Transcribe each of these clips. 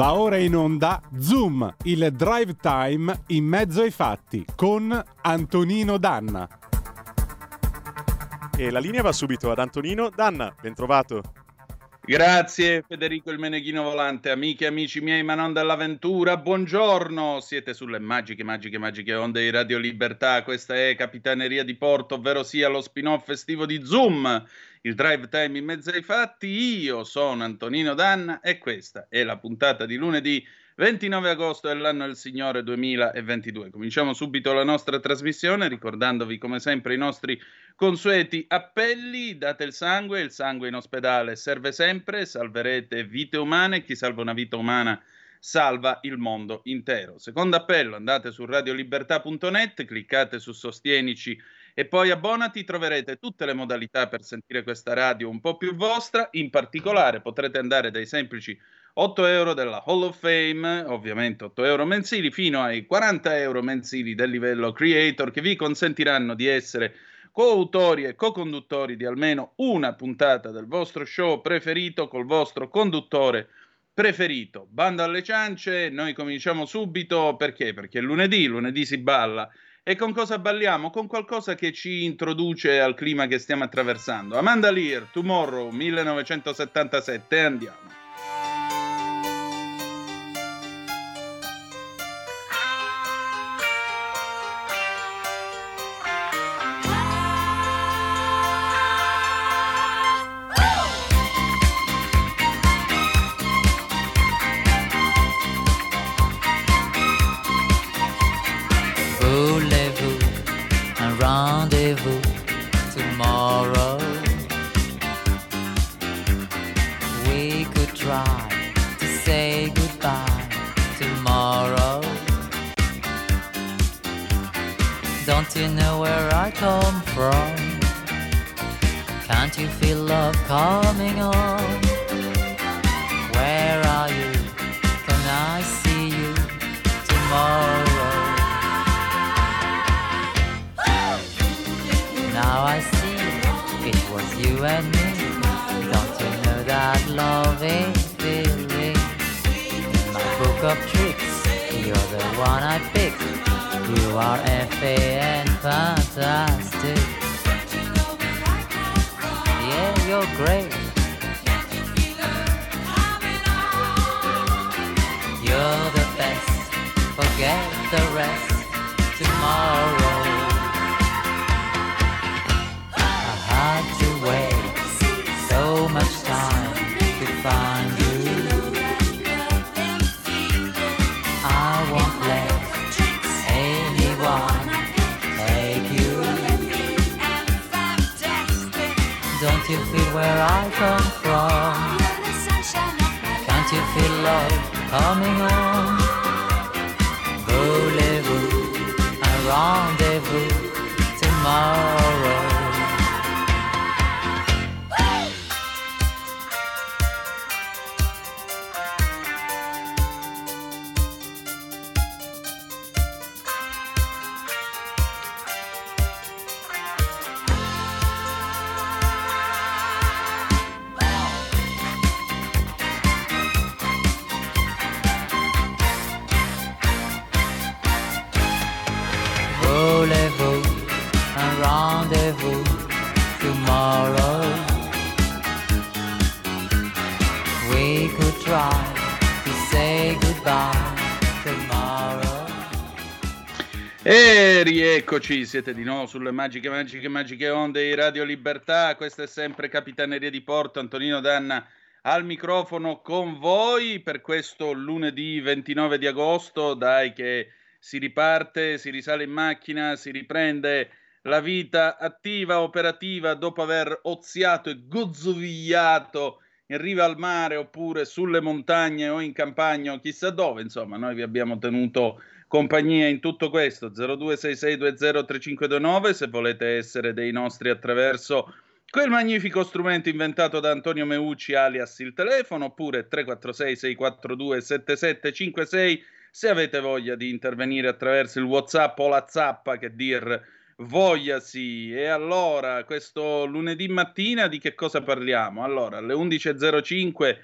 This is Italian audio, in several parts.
Va ora in onda Zoom, il drive time in mezzo ai fatti con Antonino Danna. E la linea va subito ad Antonino Danna, ben trovato. Grazie Federico il Meneghino Volante, amiche e amici miei, ma non dell'avventura, buongiorno, siete sulle magiche, magiche, magiche onde di Radio Libertà, questa è Capitaneria di Porto, ovvero sia lo spin-off estivo di Zoom, il drive time in mezzo ai fatti, io sono Antonino Danna e questa è la puntata di lunedì 29 agosto dell'anno del Signore 2022. Cominciamo subito la nostra trasmissione ricordandovi come sempre i nostri consueti appelli, date il sangue, il sangue in ospedale serve sempre, salverete vite umane, chi salva una vita umana salva il mondo intero. Secondo appello, andate su radiolibertà.net, cliccate su Sostienici e poi abbonati, troverete tutte le modalità per sentire questa radio un po' più vostra, in particolare potrete andare dai semplici 8 euro della Hall of Fame, ovviamente 8 euro mensili, fino ai 40 euro mensili del livello creator che vi consentiranno di essere coautori e co-conduttori di almeno una puntata del vostro show preferito col vostro conduttore preferito. Banda alle ciance, noi cominciamo subito perché? Perché lunedì, lunedì si balla e con cosa balliamo? Con qualcosa che ci introduce al clima che stiamo attraversando. Amanda Lear, Tomorrow 1977, andiamo. of tricks. You're the one I pick. You are FA and fantastic. Yeah, you're great. You're the best. Forget the rest. Tomorrow. I had I come from. Can't you feel love coming on? Eccoci, siete di nuovo sulle magiche, magiche, magiche onde di Radio Libertà. Questa è sempre Capitaneria di Porto. Antonino Danna al microfono con voi per questo lunedì 29 di agosto. Dai, che si riparte, si risale in macchina, si riprende la vita attiva, operativa dopo aver oziato e gozzovigliato in riva al mare oppure sulle montagne o in campagna chissà dove. Insomma, noi vi abbiamo tenuto compagnia in tutto questo 0266203529 se volete essere dei nostri attraverso quel magnifico strumento inventato da Antonio Meucci alias il telefono oppure 346 642 7756 se avete voglia di intervenire attraverso il whatsapp o la zappa che dir vogliasi e allora questo lunedì mattina di che cosa parliamo? Allora alle 11.05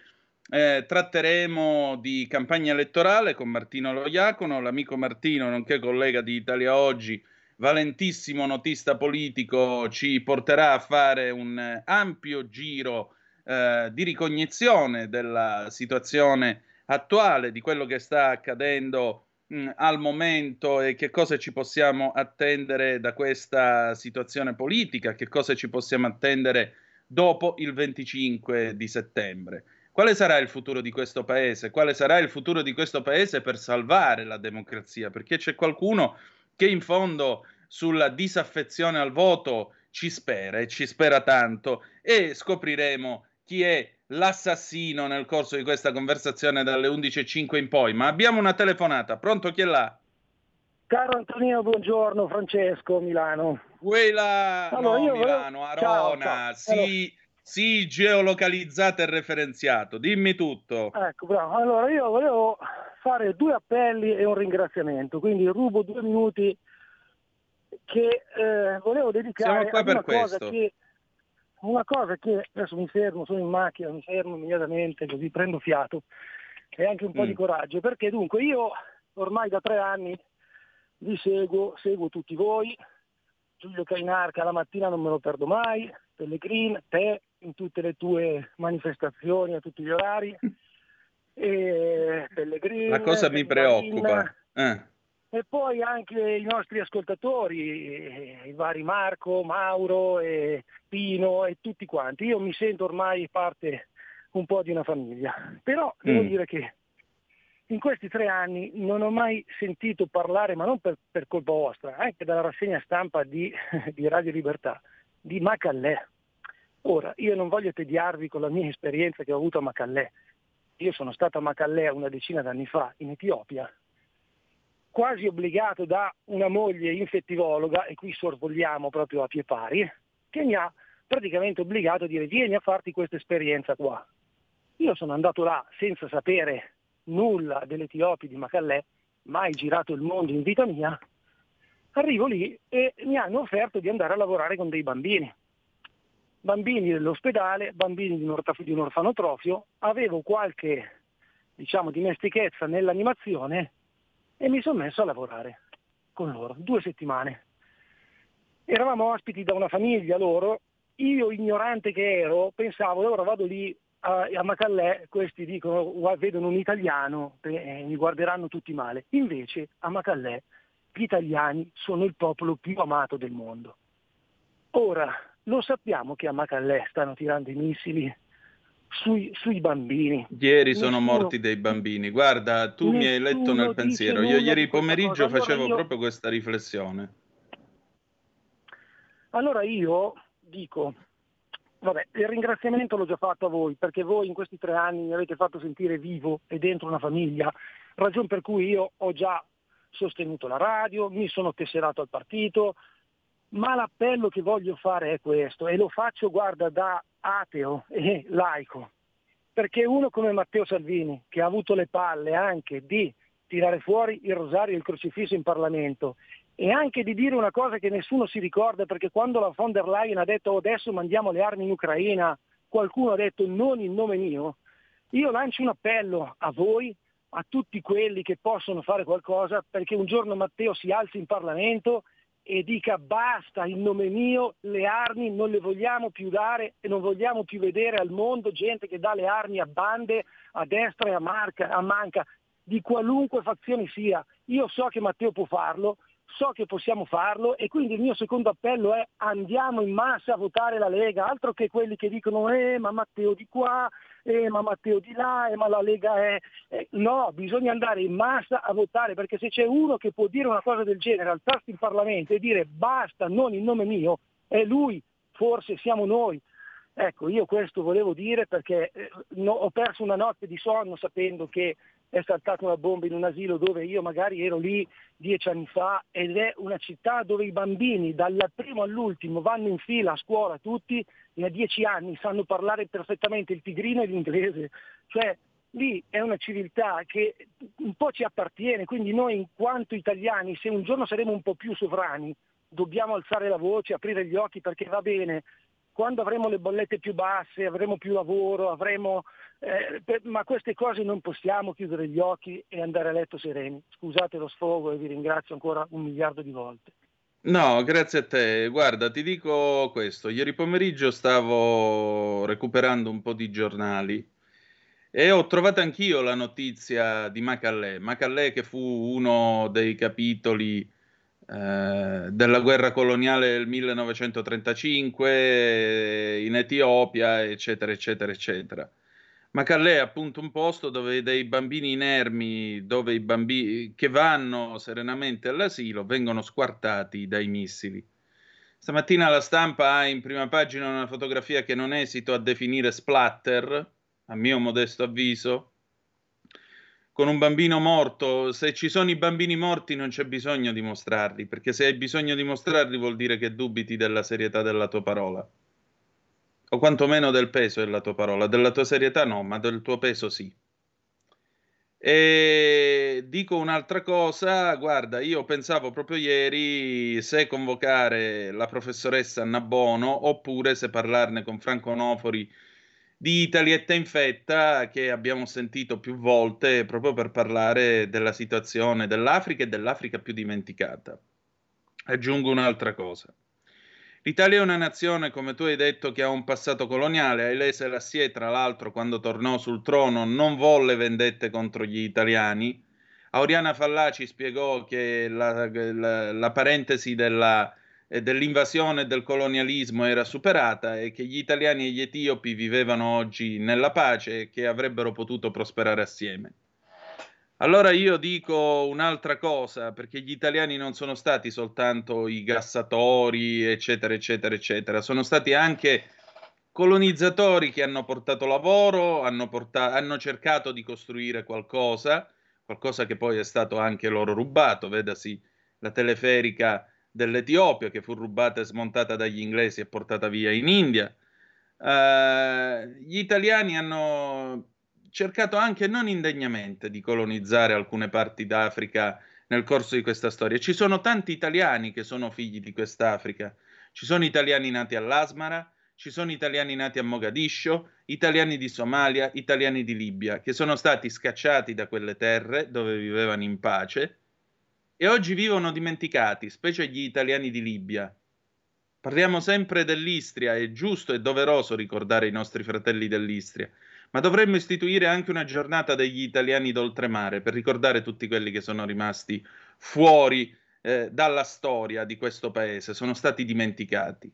eh, tratteremo di campagna elettorale con Martino Loiacono, l'amico Martino, nonché collega di Italia Oggi, valentissimo notista politico, ci porterà a fare un ampio giro eh, di ricognizione della situazione attuale, di quello che sta accadendo mh, al momento e che cosa ci possiamo attendere da questa situazione politica, che cosa ci possiamo attendere dopo il 25 di settembre. Quale sarà il futuro di questo paese? Quale sarà il futuro di questo paese per salvare la democrazia? Perché c'è qualcuno che in fondo sulla disaffezione al voto ci spera e ci spera tanto e scopriremo chi è l'assassino nel corso di questa conversazione dalle 11.05 in poi. Ma abbiamo una telefonata, pronto chi è là? Caro Antonino, buongiorno, Francesco, Milano. Quella, allora, no, Milano, volevo... Arona, ciao, ciao. Sì, allora... sì, geolocalizzato e referenziato. Dimmi tutto. Ecco, bravo. Allora, io volevo fare due appelli e un ringraziamento, quindi rubo due minuti che eh, volevo dedicare a una cosa che una cosa che adesso mi fermo, sono in macchina, mi fermo immediatamente così prendo fiato e anche un po' mm. di coraggio, perché dunque io ormai da tre anni vi seguo, seguo tutti voi, Giulio Cainarca la mattina non me lo perdo mai, Pellegrin, te in tutte le tue manifestazioni a tutti gli orari, e Pellegrin, la cosa mi preoccupa. Eh e poi anche i nostri ascoltatori, i vari Marco, Mauro, e Pino e tutti quanti. Io mi sento ormai parte un po' di una famiglia, però devo mm. dire che in questi tre anni non ho mai sentito parlare, ma non per, per colpa vostra, anche dalla rassegna stampa di, di Radio Libertà, di Macallè. Ora, io non voglio tediarvi con la mia esperienza che ho avuto a Macallè. Io sono stato a Macallè una decina d'anni fa in Etiopia quasi obbligato da una moglie infettivologa, e qui sorvoliamo proprio a pie pari, che mi ha praticamente obbligato a dire vieni a farti questa esperienza qua. Io sono andato là senza sapere nulla dell'Etiopia di Macallè, mai girato il mondo in vita mia, arrivo lì e mi hanno offerto di andare a lavorare con dei bambini. Bambini dell'ospedale, bambini di un, orf- di un orfanotrofio, avevo qualche diciamo, dimestichezza nell'animazione e mi sono messo a lavorare con loro, due settimane. Eravamo ospiti da una famiglia loro, io ignorante che ero, pensavo, ora vado lì a, a Macallè, questi dicono, vedono un italiano, eh, mi guarderanno tutti male. Invece a Macallè gli italiani sono il popolo più amato del mondo. Ora, lo sappiamo che a Macallè stanno tirando i missili sui, sui, bambini. Ieri sono morti dei bambini. Guarda, tu mi hai letto nel pensiero. Io ieri pomeriggio allora facevo io... proprio questa riflessione. Allora io dico, vabbè, il ringraziamento l'ho già fatto a voi, perché voi in questi tre anni mi avete fatto sentire vivo e dentro una famiglia, ragione per cui io ho già sostenuto la radio, mi sono tesserato al partito, ma l'appello che voglio fare è questo e lo faccio, guarda, da ateo e laico, perché uno come Matteo Salvini, che ha avuto le palle anche di tirare fuori il rosario e il crocifisso in Parlamento e anche di dire una cosa che nessuno si ricorda, perché quando la von der Leyen ha detto oh, adesso mandiamo le armi in Ucraina, qualcuno ha detto non in nome mio, io lancio un appello a voi, a tutti quelli che possono fare qualcosa, perché un giorno Matteo si alzi in Parlamento e dica basta in nome mio le armi non le vogliamo più dare e non vogliamo più vedere al mondo gente che dà le armi a bande a destra e a, marca, a manca di qualunque fazione sia. Io so che Matteo può farlo, so che possiamo farlo e quindi il mio secondo appello è andiamo in massa a votare la Lega, altro che quelli che dicono eh ma Matteo di qua, eh ma Matteo di là, eh ma la Lega è... Eh, no, bisogna andare in massa a votare perché se c'è uno che può dire una cosa del genere, alzarsi in Parlamento e dire basta, non in nome mio, è lui, forse siamo noi. Ecco, io questo volevo dire perché eh, no, ho perso una notte di sonno sapendo che è saltata una bomba in un asilo dove io magari ero lì dieci anni fa ed è una città dove i bambini dal primo all'ultimo vanno in fila a scuola tutti e a dieci anni sanno parlare perfettamente il tigrino e l'inglese. Cioè lì è una civiltà che un po' ci appartiene, quindi noi in quanto italiani, se un giorno saremo un po' più sovrani, dobbiamo alzare la voce, aprire gli occhi perché va bene quando avremo le bollette più basse, avremo più lavoro, avremo... Eh, per, ma queste cose non possiamo chiudere gli occhi e andare a letto sereni. Scusate lo sfogo e vi ringrazio ancora un miliardo di volte. No, grazie a te. Guarda, ti dico questo. Ieri pomeriggio stavo recuperando un po' di giornali e ho trovato anch'io la notizia di Macallè. Macallè che fu uno dei capitoli eh, della guerra coloniale del 1935 in Etiopia, eccetera, eccetera, eccetera. Macallè è appunto un posto dove dei bambini inermi, dove i bambini che vanno serenamente all'asilo vengono squartati dai missili. Stamattina la stampa ha in prima pagina una fotografia che non esito a definire splatter, a mio modesto avviso, con un bambino morto. Se ci sono i bambini morti non c'è bisogno di mostrarli, perché se hai bisogno di mostrarli vuol dire che dubiti della serietà della tua parola o quantomeno del peso della tua parola, della tua serietà no, ma del tuo peso sì. E dico un'altra cosa, guarda, io pensavo proprio ieri se convocare la professoressa Nabono oppure se parlarne con Franco Nofori di Italietta Infetta che abbiamo sentito più volte proprio per parlare della situazione dell'Africa e dell'Africa più dimenticata. Aggiungo un'altra cosa. L'Italia è una nazione, come tu hai detto, che ha un passato coloniale. Haile Selassie, tra l'altro, quando tornò sul trono, non volle vendette contro gli italiani. Auriana Fallaci spiegò che la, la, la parentesi della, dell'invasione e del colonialismo era superata e che gli italiani e gli etiopi vivevano oggi nella pace e che avrebbero potuto prosperare assieme. Allora io dico un'altra cosa, perché gli italiani non sono stati soltanto i gassatori, eccetera, eccetera, eccetera, sono stati anche colonizzatori che hanno portato lavoro, hanno, portato, hanno cercato di costruire qualcosa, qualcosa che poi è stato anche loro rubato, vedasi la teleferica dell'Etiopia che fu rubata e smontata dagli inglesi e portata via in India. Uh, gli italiani hanno cercato anche non indegnamente di colonizzare alcune parti d'Africa nel corso di questa storia. Ci sono tanti italiani che sono figli di quest'Africa. Ci sono italiani nati all'Asmara, ci sono italiani nati a Mogadiscio, italiani di Somalia, italiani di Libia, che sono stati scacciati da quelle terre dove vivevano in pace e oggi vivono dimenticati, specie gli italiani di Libia. Parliamo sempre dell'Istria, è giusto e doveroso ricordare i nostri fratelli dell'Istria, ma dovremmo istituire anche una giornata degli italiani d'oltremare per ricordare tutti quelli che sono rimasti fuori eh, dalla storia di questo paese, sono stati dimenticati.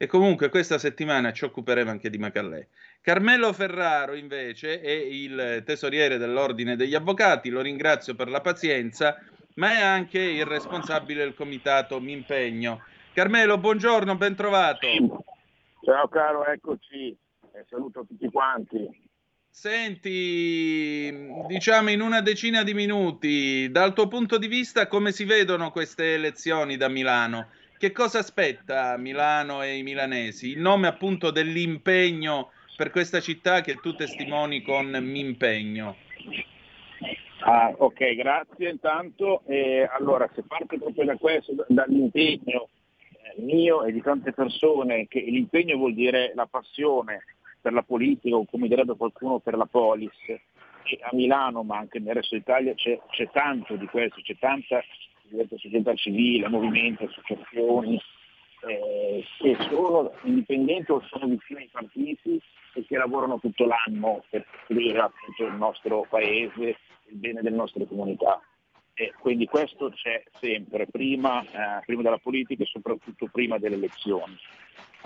E comunque questa settimana ci occuperemo anche di Macallè. Carmelo Ferraro invece è il tesoriere dell'Ordine degli Avvocati, lo ringrazio per la pazienza, ma è anche il responsabile del comitato Mimpegno. Carmelo, buongiorno, ben trovato. Ciao caro, eccoci, eh, saluto tutti quanti. Senti, diciamo in una decina di minuti, dal tuo punto di vista come si vedono queste elezioni da Milano? Che cosa aspetta Milano e i milanesi? Il nome appunto dell'impegno per questa città che tu testimoni con Mimpegno. Ah, ok, grazie intanto. Eh, allora, se parte proprio da questo, dall'impegno eh, mio e di tante persone, che l'impegno vuol dire la passione, per la politica o come direbbe qualcuno per la polis. E a Milano ma anche nel resto d'Italia c'è, c'è tanto di questo, c'è tanta società civile, movimenti, associazioni eh, che sono indipendenti o sono vicini ai partiti e che lavorano tutto l'anno per costruire appunto il nostro paese, il bene delle nostre comunità. E quindi questo c'è sempre, prima, eh, prima della politica e soprattutto prima delle elezioni.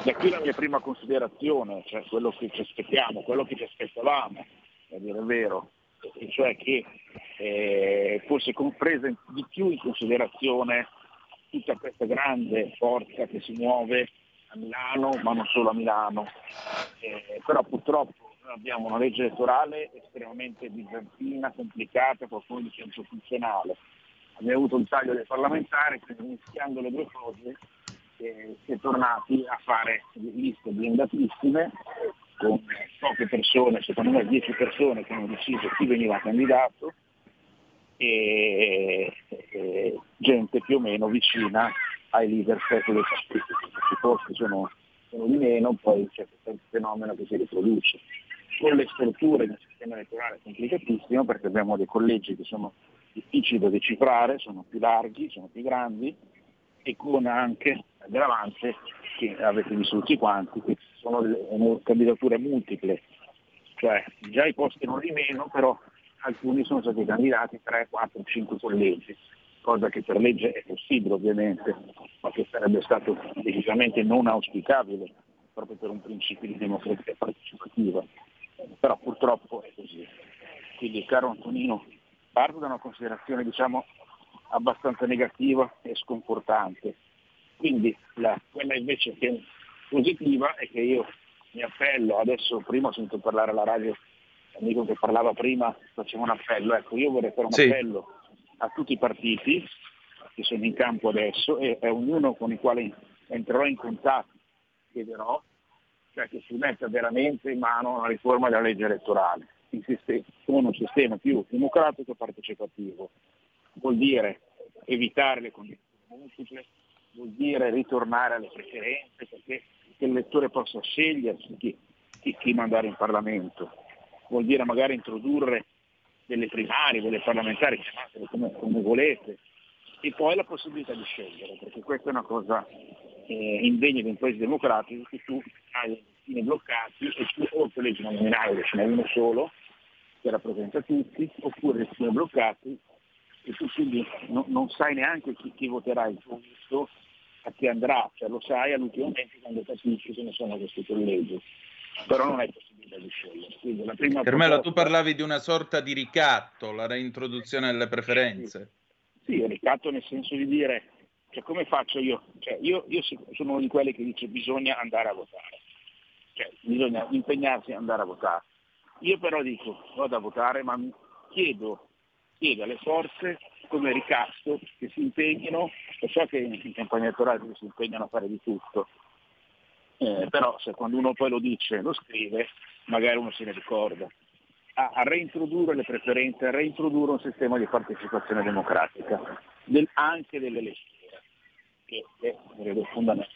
Da qui la mia prima considerazione, cioè quello che ci aspettiamo, quello che ci aspettavamo, a dire il vero, e cioè che eh, fosse compresa di più in considerazione tutta questa grande forza che si muove a Milano, ma non solo a Milano. Eh, però purtroppo abbiamo una legge elettorale estremamente bizantina, complicata, qualcuno dice incostituzionale. Abbiamo avuto il taglio dei parlamentari, quindi mischiando le due cose eh, si è tornati a fare liste blindatissime con poche persone, secondo me 10 persone che hanno deciso chi veniva candidato e, e gente più o meno vicina ai leader. Questi posti sono, sono di meno, poi c'è questo fenomeno che si riproduce. Con le strutture del sistema elettorale è complicatissimo perché abbiamo dei collegi che sono difficili da decifrare, sono più larghi, sono più grandi e con anche l'aggravante che avete visto tutti quanti, che sono candidature multiple, cioè già i posti non di meno, però alcuni sono stati candidati 3, 4, 5 collegi, cosa che per legge è possibile ovviamente, ma che sarebbe stato decisamente non auspicabile proprio per un principio di democrazia partecipativa. Però purtroppo è così. Quindi caro Antonino, parto da una considerazione diciamo abbastanza negativa e sconfortante. Quindi la, quella invece che è positiva è che io mi appello, adesso prima ho sentito parlare alla radio l'amico che parlava prima faceva un appello, ecco io vorrei fare un sì. appello a tutti i partiti che sono in campo adesso e a ognuno con il quale entrerò in contatto, chiederò cioè che si metta veramente in mano una riforma della legge elettorale, con un sistema più democratico e partecipativo. Vuol dire evitare le condizioni multiple, vuol dire ritornare alle preferenze perché che il lettore possa scegliersi chi, chi, chi mandare in Parlamento, vuol dire magari introdurre delle primarie, delle parlamentari, chiamatele come, come volete, e poi la possibilità di scegliere, perché questa è una cosa eh, indegna di un paese democratico, che tu hai dei destini bloccati e tu o il collegio nominale ce n'è uno solo, che rappresenta tutti, oppure destini bloccati e tu quindi no, non sai neanche chi, chi voterà il tuo visto a chi andrà, cioè lo sai all'ultimo momento quando capisci che ne sono questi collegi, però non è possibile di scegliere. Quindi la prima Carmelo, proposta... tu parlavi di una sorta di ricatto, la reintroduzione delle preferenze. Sì, sì ricatto nel senso di dire, cioè, come faccio io? Cioè, io? Io sono uno di quelli che dice bisogna andare a votare, cioè, bisogna impegnarsi ad andare a votare. Io però dico, vado a votare, ma chiedo chiede alle forze come ricatto che si impegnino, lo so che in campagna elettorale si impegnano a fare di tutto, eh, però se quando uno poi lo dice, lo scrive, magari uno se ne ricorda. A, a reintrodurre le preferenze, a reintrodurre un sistema di partecipazione democratica, del, anche delle letture, che è credo fondamentale.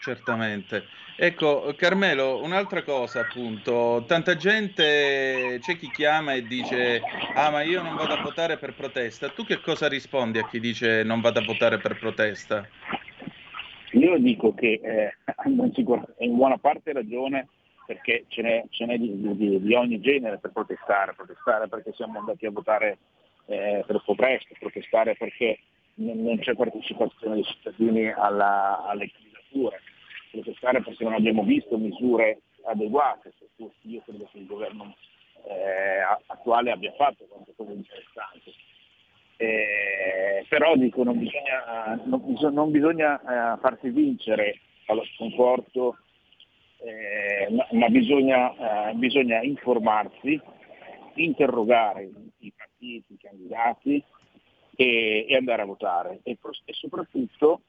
Certamente. Ecco, Carmelo, un'altra cosa appunto, tanta gente, c'è chi chiama e dice, ah ma io non vado a votare per protesta, tu che cosa rispondi a chi dice non vado a votare per protesta? Io dico che eh, in buona parte ragione perché ce n'è, ce n'è di, di, di, ogni genere per protestare, protestare perché siamo andati a votare eh, troppo presto, protestare perché non, non c'è partecipazione dei cittadini alla, alle candidature protestare perché non abbiamo visto misure adeguate, io credo che il governo eh, attuale abbia fatto qualche cosa interessante. Eh, però dico non bisogna, non non bisogna eh, farsi vincere allo sconforto, eh, ma, ma bisogna, eh, bisogna, informarsi, interrogare i partiti, i candidati e, e andare a votare. E, e soprattutto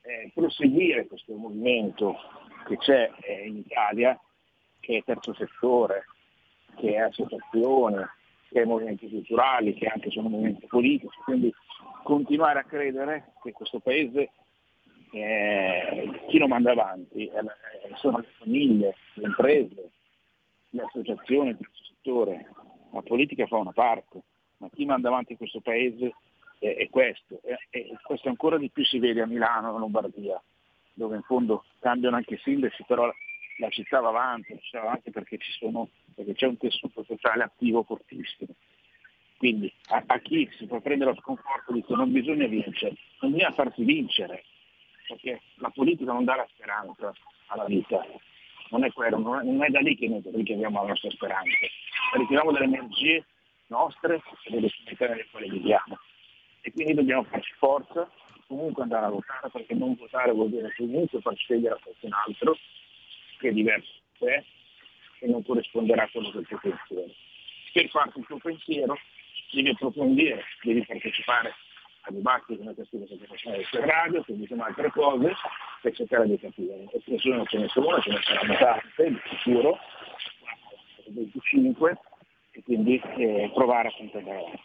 eh, proseguire questo movimento che c'è eh, in Italia, che è terzo settore, che è associazione, che è movimenti culturali, che anche sono movimenti politici, quindi continuare a credere che questo paese, eh, chi lo manda avanti, eh, sono le famiglie, le imprese, le associazioni, il terzo settore, la politica fa una parte, ma chi manda avanti questo paese è, è questo. E, questo ancora di più si vede a Milano, a Lombardia, dove in fondo cambiano anche i sindaci, però la città va avanti, la città va avanti perché, sono, perché c'è un tessuto sociale attivo fortissimo. Quindi a, a, chi si può prendere lo sconforto dico non bisogna vincere, non bisogna farsi vincere, perché la politica non dà la speranza alla vita, non è quello, non è, non è da lì che noi richiamiamo la nostra speranza, richiamiamo delle energie nostre e delle comunità nelle quali viviamo. E quindi dobbiamo farci forza, comunque andare a votare perché non votare vuol dire comunque far scegliere a qualcun altro che è diverso da te e non corrisponderà a quello che tu pensieri. Per farti il tuo pensiero devi approfondire, devi partecipare a dibattiti come questi che stiamo facendo sul radio, quindi sono altre cose per cercare di capire. E nessuno ce ne sono ce ne saranno tante, di sicuro, 25, e quindi eh, provare a comprendere.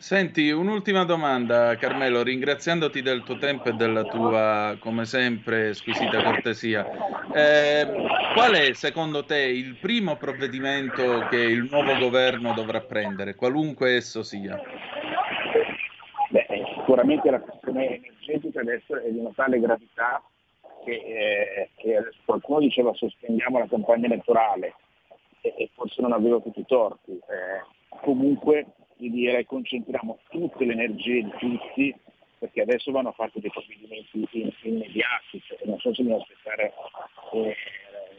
Senti, un'ultima domanda, Carmelo, ringraziandoti del tuo tempo e della tua, come sempre, squisita cortesia. Eh, qual è, secondo te, il primo provvedimento che il nuovo governo dovrà prendere, qualunque esso sia? Beh, sicuramente la questione energetica adesso è di una tale gravità che, eh, che qualcuno diceva sospendiamo la campagna elettorale e, e forse non avevo tutti i torti. Eh, comunque di dire concentriamo tutte le energie di tutti perché adesso vanno fatti dei provvedimenti immediati, cioè, non so se dobbiamo aspettare eh,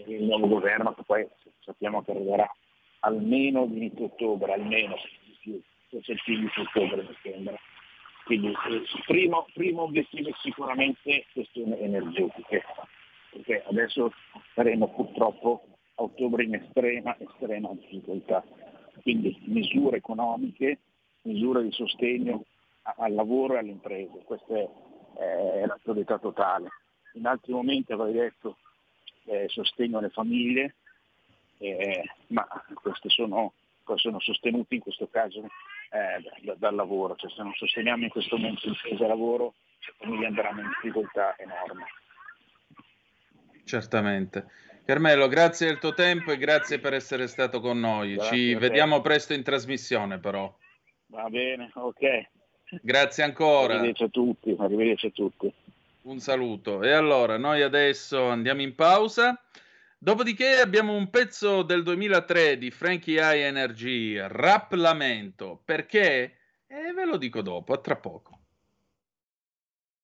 il nuovo governo che poi sappiamo che arriverà almeno inizio ottobre, almeno se il 15 ottobre mi sembra. Quindi il eh, primo, primo obiettivo è sicuramente questioni energetiche, perché adesso saremo purtroppo a ottobre in estrema, estrema difficoltà. Quindi misure economiche, misure di sostegno al lavoro e alle imprese, questa è, la priorità totale. In altri momenti avrei detto eh, sostegno alle famiglie, eh, ma queste sono, sono sostenute in questo caso eh, da, dal lavoro, cioè se non sosteniamo in questo momento imprese e lavoro, le famiglie andranno in difficoltà enorme. Certamente. Carmelo, grazie del tuo tempo e grazie per essere stato con noi. Grazie Ci vediamo presto in trasmissione però. Va bene, ok. Grazie ancora. Arrivederci a tutti, arrivederci a tutti. Un saluto. E allora, noi adesso andiamo in pausa. Dopodiché abbiamo un pezzo del 2003 di Frankie High Energy, Rap Lamento. Perché? E ve lo dico dopo, a tra poco.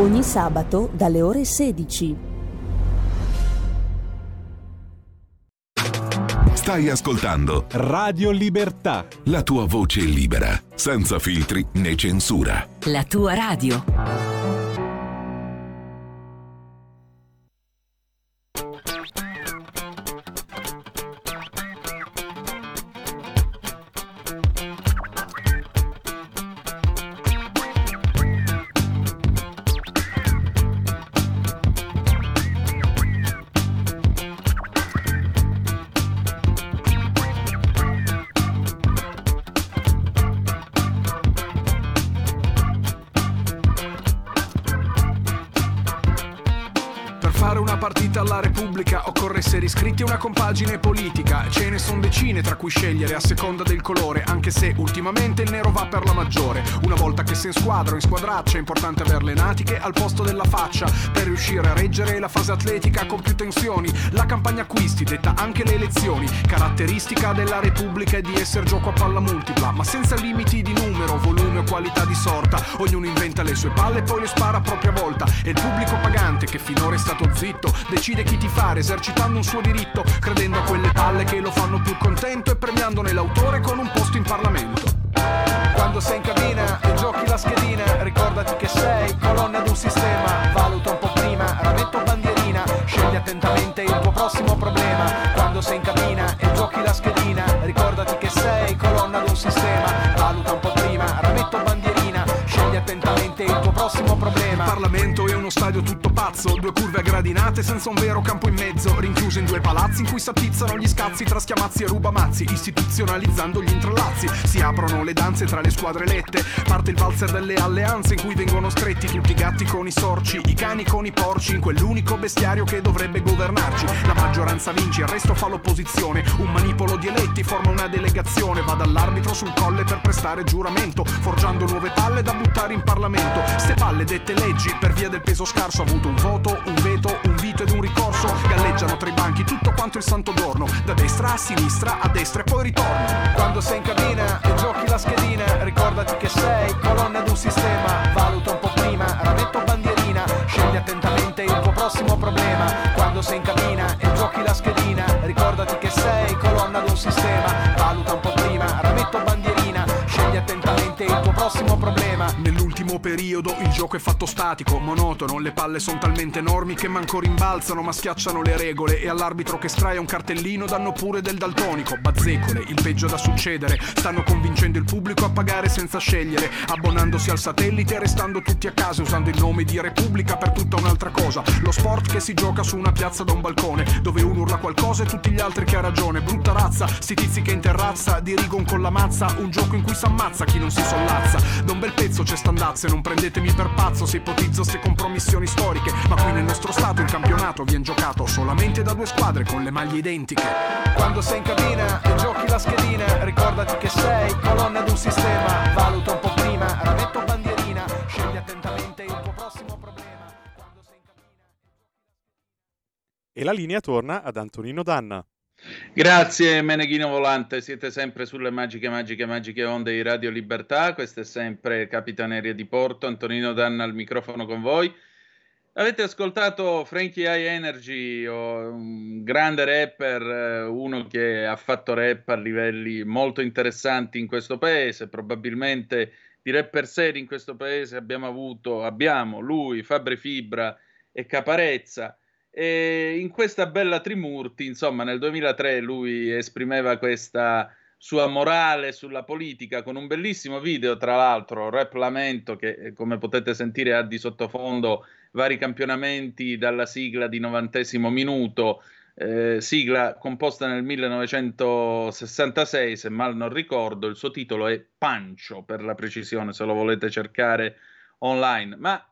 Ogni sabato dalle ore 16. Stai ascoltando Radio Libertà. La tua voce libera, senza filtri né censura. La tua radio. Per la maggiore. Una volta che sei in squadra o in squadraccia è importante avere le natiche al posto della faccia per riuscire a reggere la fase atletica con più tensioni. La campagna acquisti detta anche le elezioni, caratteristica della Repubblica è di essere gioco a palla multipla, ma senza limiti di numero, volume o qualità di sorta. Ognuno inventa le sue palle e poi le spara a propria volta. E il pubblico pagante che finora è stato zitto decide chi ti fare esercitando un suo diritto credendo a quelle palle che lo fanno più contento e premiandone l'autore con un posto in Parlamento. Quando sei in cabina e giochi la schedina, ricordati che sei colonna d'un sistema, valuta un po' prima, rametto bandierina, scegli attentamente il tuo prossimo problema. Quando sei in cabina e giochi la schedina, ricordati che sei colonna d'un sistema, prossimo problema Parlamento è uno stadio tutto pazzo, due curve a gradinate senza un vero campo in mezzo, rinchiuso in due palazzi in cui s'attizzano gli scazzi tra schiamazzi e rubamazzi, istituzionalizzando gli intrallazzi. Si aprono le danze tra le squadre elette, parte il valzer delle alleanze in cui vengono stretti tutti i gatti con i sorci, i cani con i porci, in quell'unico bestiario che dovrebbe governarci. La maggioranza vince, il resto fa l'opposizione, un manipolo di eletti forma una delegazione, va dall'arbitro sul colle per prestare giuramento, forgiando nuove palle da buttare in Parlamento. Ste palle dette leggi per via del peso scarso, ha avuto un voto, un veto, un vito ed un ricorso, galleggiano tra i banchi tutto quanto il santo giorno, da destra a sinistra, a destra e poi ritorno. Quando sei in cabina e giochi la schedina, ricordati che sei colonna di un sistema, valuta un po' prima, rametto bandierina, scegli attentamente il tuo prossimo problema. Quando sei in cabina e giochi la schedina, ricordati che sei colonna di un sistema, valuta un po' prima, rametto bandierina, prossimo problema. Nell'ultimo periodo il gioco è fatto statico, monotono, le palle sono talmente enormi che manco rimbalzano ma schiacciano le regole. E all'arbitro che straia un cartellino danno pure del daltonico, bazzecole, il peggio da succedere, stanno convincendo il pubblico a pagare senza scegliere, abbonandosi al satellite e restando tutti a casa usando il nome di Repubblica per tutta un'altra cosa, lo sport che si gioca su una piazza da un balcone, dove uno urla qualcosa e tutti gli altri che ha ragione, brutta razza, sti tizi che in terrazza dirigono con la mazza, un gioco in cui s'ammazza chi non si sollazza, da un bel pezzo c'è standazze, non prendetemi per pazzo se ipotizzo ste compromissioni storiche, ma qui nel nostro stato il campionato viene giocato solamente da due squadre con le maglie identiche. Quando sei in cabina e giochi la schedina, ricordati che sei colonna di un sistema, valuta un po' prima, rametto bandierina, scegli attentamente il tuo prossimo problema. E la linea torna ad Antonino Danna. Grazie Meneghino Volante, siete sempre sulle magiche, magiche, magiche onde di Radio Libertà, questa è sempre Capitaneria di Porto, Antonino Danna al microfono con voi. Avete ascoltato Frankie High Energy, un grande rapper, eh, uno che ha fatto rap a livelli molto interessanti in questo paese, probabilmente di rapper seri in questo paese abbiamo avuto, abbiamo lui, Fabri Fibra e Caparezza. E in questa bella Trimurti, insomma, nel 2003 lui esprimeva questa sua morale sulla politica con un bellissimo video, tra l'altro, Rap Lamento, che eh, come potete sentire ha di sottofondo vari campionamenti dalla sigla di novantesimo minuto, eh, sigla composta nel 1966, se mal non ricordo, il suo titolo è Pancio, per la precisione, se lo volete cercare online. Ma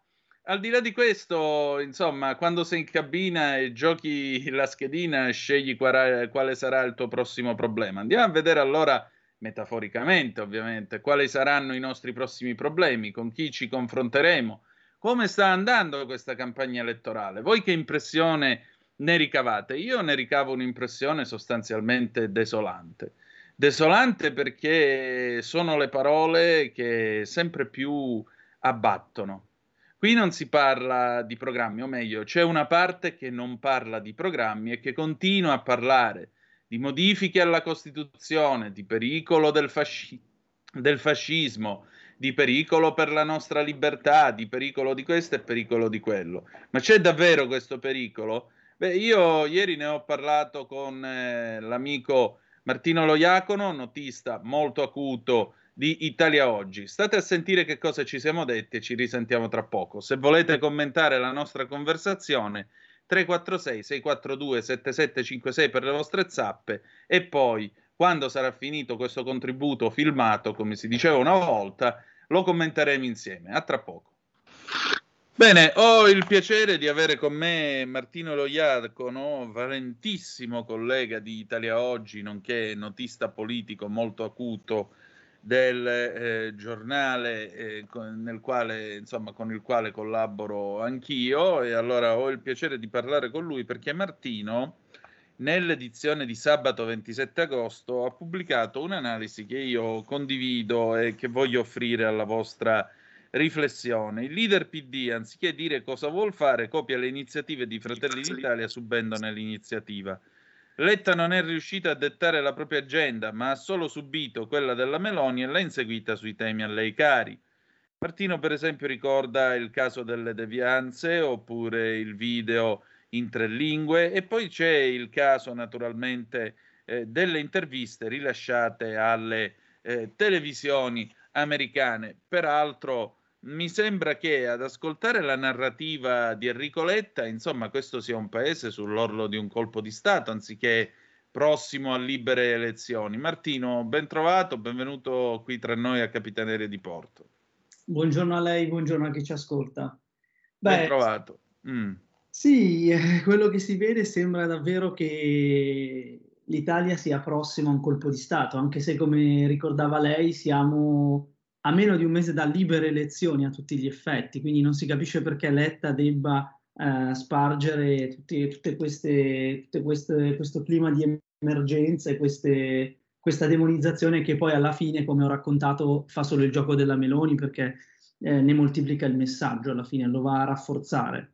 al di là di questo, insomma, quando sei in cabina e giochi la schedina, scegli quale, sarà il tuo prossimo problema. Andiamo a vedere allora, metaforicamente ovviamente, quali saranno i nostri prossimi problemi, con chi ci confronteremo, come sta andando questa campagna elettorale. Voi che impressione ne ricavate? Io ne ricavo un'impressione sostanzialmente desolante. Desolante perché sono le parole che sempre più abbattono Qui non si parla di programmi, o meglio, c'è una parte che non parla di programmi e che continua a parlare di modifiche alla Costituzione, di pericolo del, fasci- del fascismo, di pericolo per la nostra libertà, di pericolo di questo e pericolo di quello. Ma c'è davvero questo pericolo? Beh, io ieri ne ho parlato con eh, l'amico Martino Loiacono, notista molto acuto di Italia Oggi. State a sentire che cosa ci siamo detti e ci risentiamo tra poco. Se volete commentare la nostra conversazione, 346 642 7756 per le vostre zappe e poi quando sarà finito questo contributo filmato, come si diceva una volta, lo commenteremo insieme. A tra poco. Bene, ho il piacere di avere con me Martino Loiarcono, valentissimo collega di Italia Oggi, nonché notista politico molto acuto del eh, giornale eh, con, quale, insomma, con il quale collaboro anch'io e allora ho il piacere di parlare con lui perché Martino nell'edizione di sabato 27 agosto ha pubblicato un'analisi che io condivido e che voglio offrire alla vostra riflessione. Il leader PD, anziché dire cosa vuol fare, copia le iniziative di Fratelli d'Italia subendone l'iniziativa. Letta non è riuscita a dettare la propria agenda, ma ha solo subito quella della Meloni e l'ha inseguita sui temi a lei cari. Martino, per esempio, ricorda il caso delle devianze oppure il video in tre lingue e poi c'è il caso, naturalmente, eh, delle interviste rilasciate alle eh, televisioni americane. Peraltro, mi sembra che ad ascoltare la narrativa di Enrico Letta, insomma, questo sia un paese sull'orlo di un colpo di Stato, anziché prossimo a libere elezioni. Martino, ben trovato, benvenuto qui tra noi a Capitaneria di Porto. Buongiorno a lei, buongiorno a chi ci ascolta. Beh, ben trovato. Mm. Sì, eh, quello che si vede sembra davvero che l'Italia sia prossima a un colpo di Stato, anche se come ricordava lei siamo a meno di un mese da libere elezioni a tutti gli effetti, quindi non si capisce perché Letta debba eh, spargere tutti, tutte queste, tutte queste, questo clima di emergenza e queste, questa demonizzazione che poi alla fine, come ho raccontato, fa solo il gioco della Meloni perché eh, ne moltiplica il messaggio alla fine, lo va a rafforzare.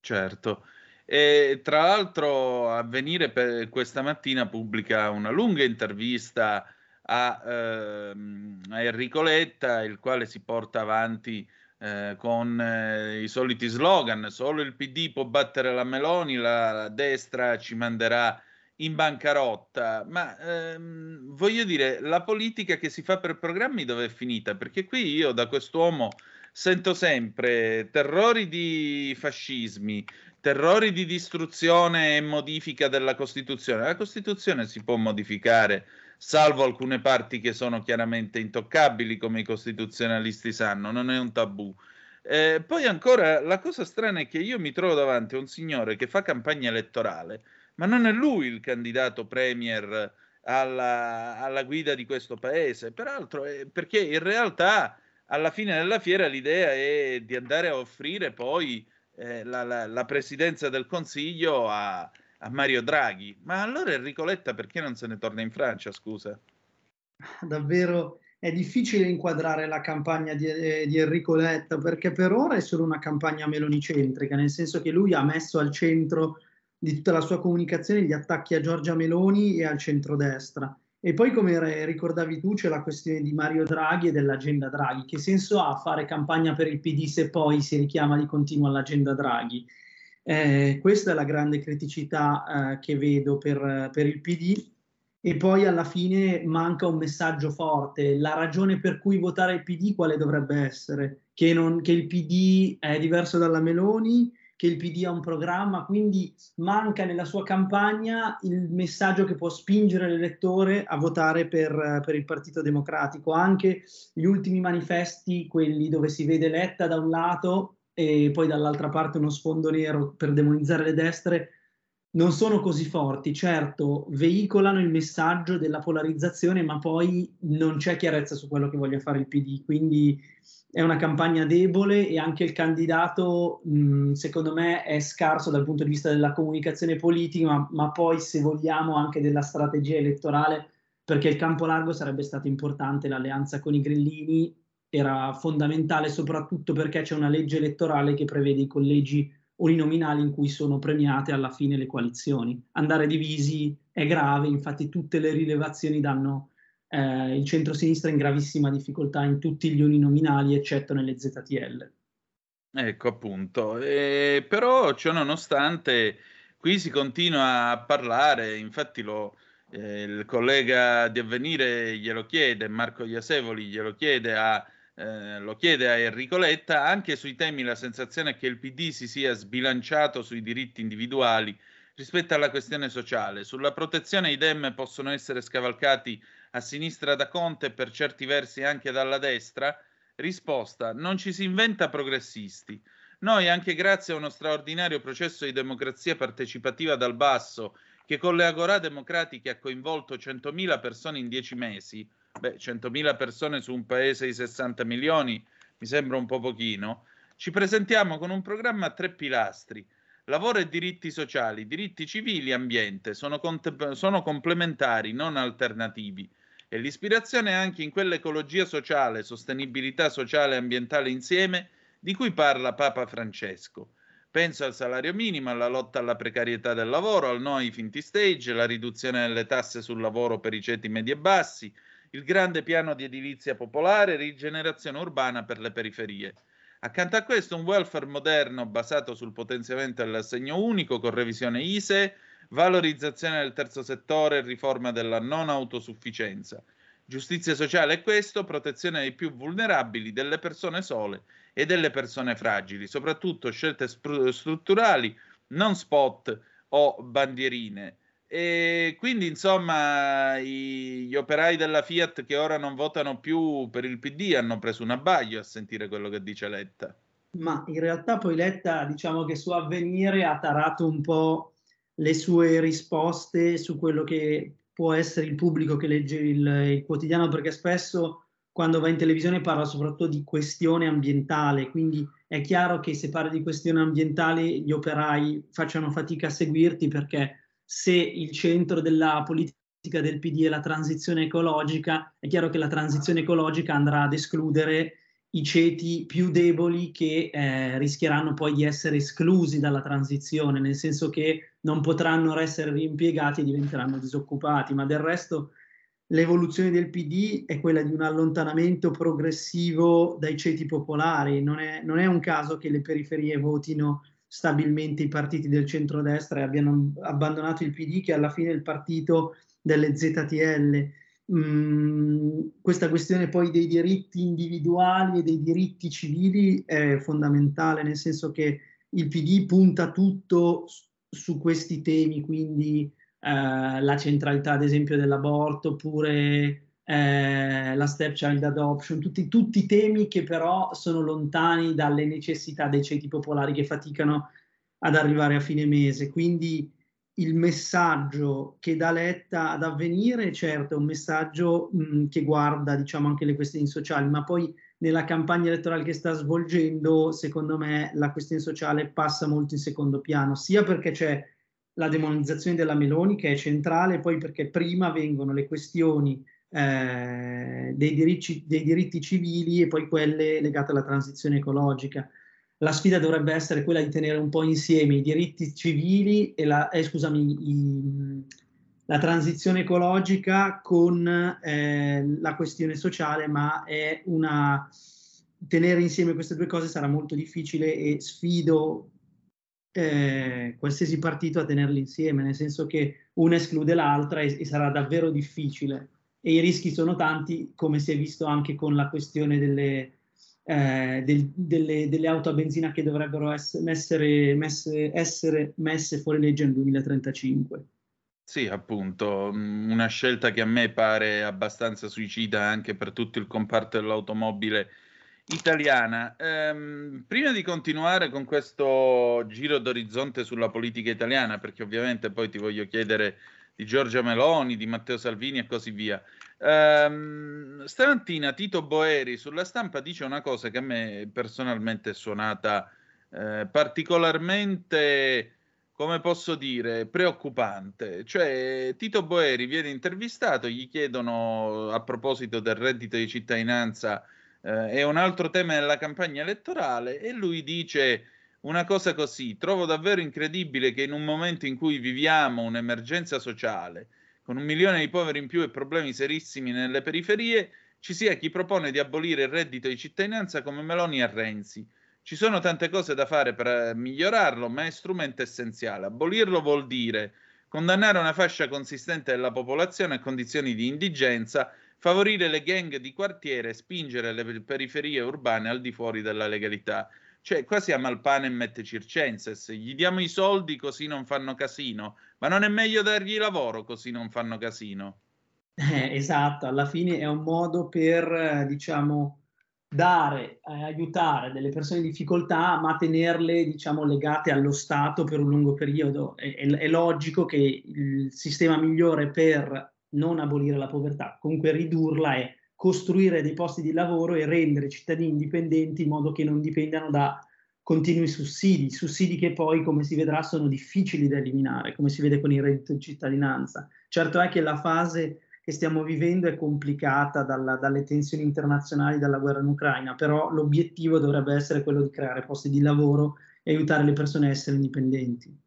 Certo. E tra l'altro Avvenire per questa mattina pubblica una lunga intervista a, ehm, a Enrico Letta, il quale si porta avanti eh, con eh, i soliti slogan, solo il PD può battere la Meloni, la, la destra ci manderà in bancarotta, ma ehm, voglio dire, la politica che si fa per programmi dove è finita? Perché qui io da quest'uomo sento sempre terrori di fascismi, terrori di distruzione e modifica della Costituzione. La Costituzione si può modificare salvo alcune parti che sono chiaramente intoccabili, come i costituzionalisti sanno, non è un tabù. Eh, poi ancora la cosa strana è che io mi trovo davanti a un signore che fa campagna elettorale, ma non è lui il candidato premier alla, alla guida di questo paese, peraltro, è perché in realtà alla fine della fiera l'idea è di andare a offrire poi eh, la, la, la presidenza del Consiglio a, a Mario Draghi. Ma allora Enrico Letta perché non se ne torna in Francia, scusa? Davvero è difficile inquadrare la campagna di, eh, di, Enrico Letta perché per ora è solo una campagna melonicentrica, nel senso che lui ha messo al centro di tutta la sua comunicazione gli attacchi a Giorgia Meloni e al centrodestra. E poi, come ricordavi tu, c'è la questione di Mario Draghi e dell'agenda Draghi. Che senso ha fare campagna per il PD se poi si richiama di continuo all'agenda Draghi? Eh, questa è la grande criticità eh, che vedo per, per, il PD e poi alla fine manca un messaggio forte. La ragione per cui votare il PD quale dovrebbe essere? Che, non, che il PD è diverso dalla Meloni, che il PD ha un programma, quindi manca nella sua campagna il messaggio che può spingere l'elettore a votare per, per, il Partito Democratico. Anche gli ultimi manifesti, quelli dove si vede Letta da un lato e poi dall'altra parte uno sfondo nero per demonizzare le destre, non sono così forti. Certo, veicolano il messaggio della polarizzazione, ma poi non c'è chiarezza su quello che voglia fare il PD. Quindi è una campagna debole e anche il candidato, mh, secondo me, è scarso dal punto di vista della comunicazione politica, ma, ma poi, se vogliamo, anche della strategia elettorale, perché il campo largo sarebbe stato importante, l'alleanza con i grillini era fondamentale soprattutto perché c'è una legge elettorale che prevede i collegi uninominali in cui sono premiate alla fine le coalizioni. Andare divisi è grave, infatti tutte le rilevazioni danno eh, il centro-sinistra in gravissima difficoltà in tutti gli uninominali, eccetto nelle ZTL. Ecco appunto, eh, però ciò nonostante qui si continua a parlare, infatti lo, eh, il collega di Avvenire glielo chiede, Marco Iasevoli glielo chiede a eh, lo chiede a Enrico Letta, anche sui temi la sensazione è che il PD si sia sbilanciato sui diritti individuali rispetto alla questione sociale. Sulla protezione i dem possono essere scavalcati a sinistra da Conte e per certi versi anche dalla destra. Risposta, non ci si inventa progressisti. Noi, anche grazie a uno straordinario processo di democrazia partecipativa dal basso, che con le agorà democratiche ha coinvolto 100.000 persone in dieci mesi, beh, 100.000 persone su un paese di 60 milioni mi sembra un po' pochino, ci presentiamo con un programma a tre pilastri. Lavoro e diritti sociali, diritti civili e ambiente sono, contep- sono complementari, non alternativi. E l'ispirazione è anche in quell'ecologia sociale, sostenibilità sociale e ambientale insieme di cui parla Papa Francesco. Penso al salario minimo, alla lotta alla precarietà del lavoro, al no ai finti stage, alla riduzione delle tasse sul lavoro per i ceti medi e bassi, il grande piano di edilizia popolare e rigenerazione urbana per le periferie. Accanto a questo un welfare moderno basato sul potenziamento dell'assegno unico con revisione ISE, valorizzazione del terzo settore e riforma della non autosufficienza. Giustizia sociale è questo, protezione dei più vulnerabili, delle persone sole e delle persone fragili, soprattutto scelte spr- strutturali, non spot o bandierine. E quindi, insomma, i, gli operai della Fiat che ora non votano più per il PD hanno preso un abbaglio a sentire quello che dice Letta. Ma in realtà poi Letta, diciamo che su Avvenire ha tarato un po' le sue risposte su quello che può essere il pubblico che legge il, il quotidiano, perché spesso quando va in televisione parla soprattutto di questione ambientale, quindi è chiaro che se parli di questione ambientale gli operai facciano fatica a seguirti perché se il centro della politica del PD è la transizione ecologica, è chiaro che la transizione ecologica andrà ad escludere i ceti più deboli che eh, rischieranno poi di essere esclusi dalla transizione, nel senso che non potranno essere riimpiegati e diventeranno disoccupati, ma del resto l'evoluzione del PD è quella di un allontanamento progressivo dai ceti popolari, non è, non è un caso che le periferie votino stabilmente i partiti del centrodestra e abbiano abbandonato il PD, che alla fine è il partito delle ZTL mm, questa questione poi dei diritti individuali e dei diritti civili è fondamentale, nel senso che il PD punta tutto su, su questi temi, quindi eh, la centralità ad esempio dell'aborto, oppure eh, la stepchild adoption, tutti, tutti temi che però sono lontani dalle necessità dei ceti popolari che faticano ad arrivare a fine mese. Quindi il messaggio che dà Letta ad avvenire, certo, è un messaggio mh, che guarda diciamo, anche le questioni sociali, ma poi nella campagna elettorale che sta svolgendo, secondo me la questione sociale passa molto in secondo piano, sia perché c'è la demonizzazione della Meloni che è centrale, poi perché prima vengono le questioni eh, dei, diritti, dei diritti civili e poi quelle legate alla transizione ecologica la sfida dovrebbe essere quella di tenere un po' insieme i diritti civili e la, eh, scusami, i, la transizione ecologica con eh, la questione sociale, ma è una tenere insieme queste due cose sarà molto difficile e sfido eh, qualsiasi partito a tenerli insieme, nel senso che una esclude l'altra e, e sarà davvero difficile. E i rischi sono tanti, come si è visto anche con la questione delle, eh, del, delle, delle, auto a benzina che dovrebbero essere messe, messe, essere messe fuori legge nel 2035. Sì, appunto, mm, una scelta che a me pare abbastanza suicida anche per tutto il comparto dell'automobile italiana. Ehm, prima di continuare con questo giro d'orizzonte sulla politica italiana, perché ovviamente poi ti voglio chiedere di Giorgia Meloni, di Matteo Salvini e così via, Um, stamattina Tito Boeri sulla stampa dice una cosa che a me personalmente è suonata eh, particolarmente, come posso dire, preoccupante. Cioè, Tito Boeri viene intervistato, gli chiedono a proposito del reddito di cittadinanza, eh, è un altro tema della campagna elettorale, e lui dice una cosa così: trovo davvero incredibile che in un momento in cui viviamo un'emergenza sociale con un milione di poveri in più e problemi serissimi nelle periferie, ci sia chi propone di abolire il reddito di cittadinanza come Meloni e Renzi. Ci sono tante cose da fare per eh, migliorarlo, ma è strumento essenziale. Abolirlo vuol dire condannare una fascia consistente della popolazione a condizioni di indigenza, favorire le gang di quartiere e spingere le periferie urbane al di fuori della legalità. Cioè, qua siamo al pane e mette circenses, gli diamo i soldi così non fanno casino, ma non è meglio dargli lavoro così non fanno casino? Eh, esatto, alla fine è un modo per, eh, diciamo, dare, eh, aiutare delle persone in difficoltà, ma tenerle, diciamo, legate allo Stato per un lungo periodo. È, è, è logico che il sistema migliore per non abolire la povertà, comunque ridurla è costruire dei posti di lavoro e rendere i cittadini indipendenti in modo che non dipendano da continui sussidi, sussidi che poi, come si vedrà, sono difficili da eliminare, come si vede con il reddito di cittadinanza. Certo è che la fase che stiamo vivendo è complicata dalla, dalle tensioni internazionali, dalla guerra in Ucraina, però l'obiettivo dovrebbe essere quello di creare posti di lavoro e aiutare le persone a essere indipendenti.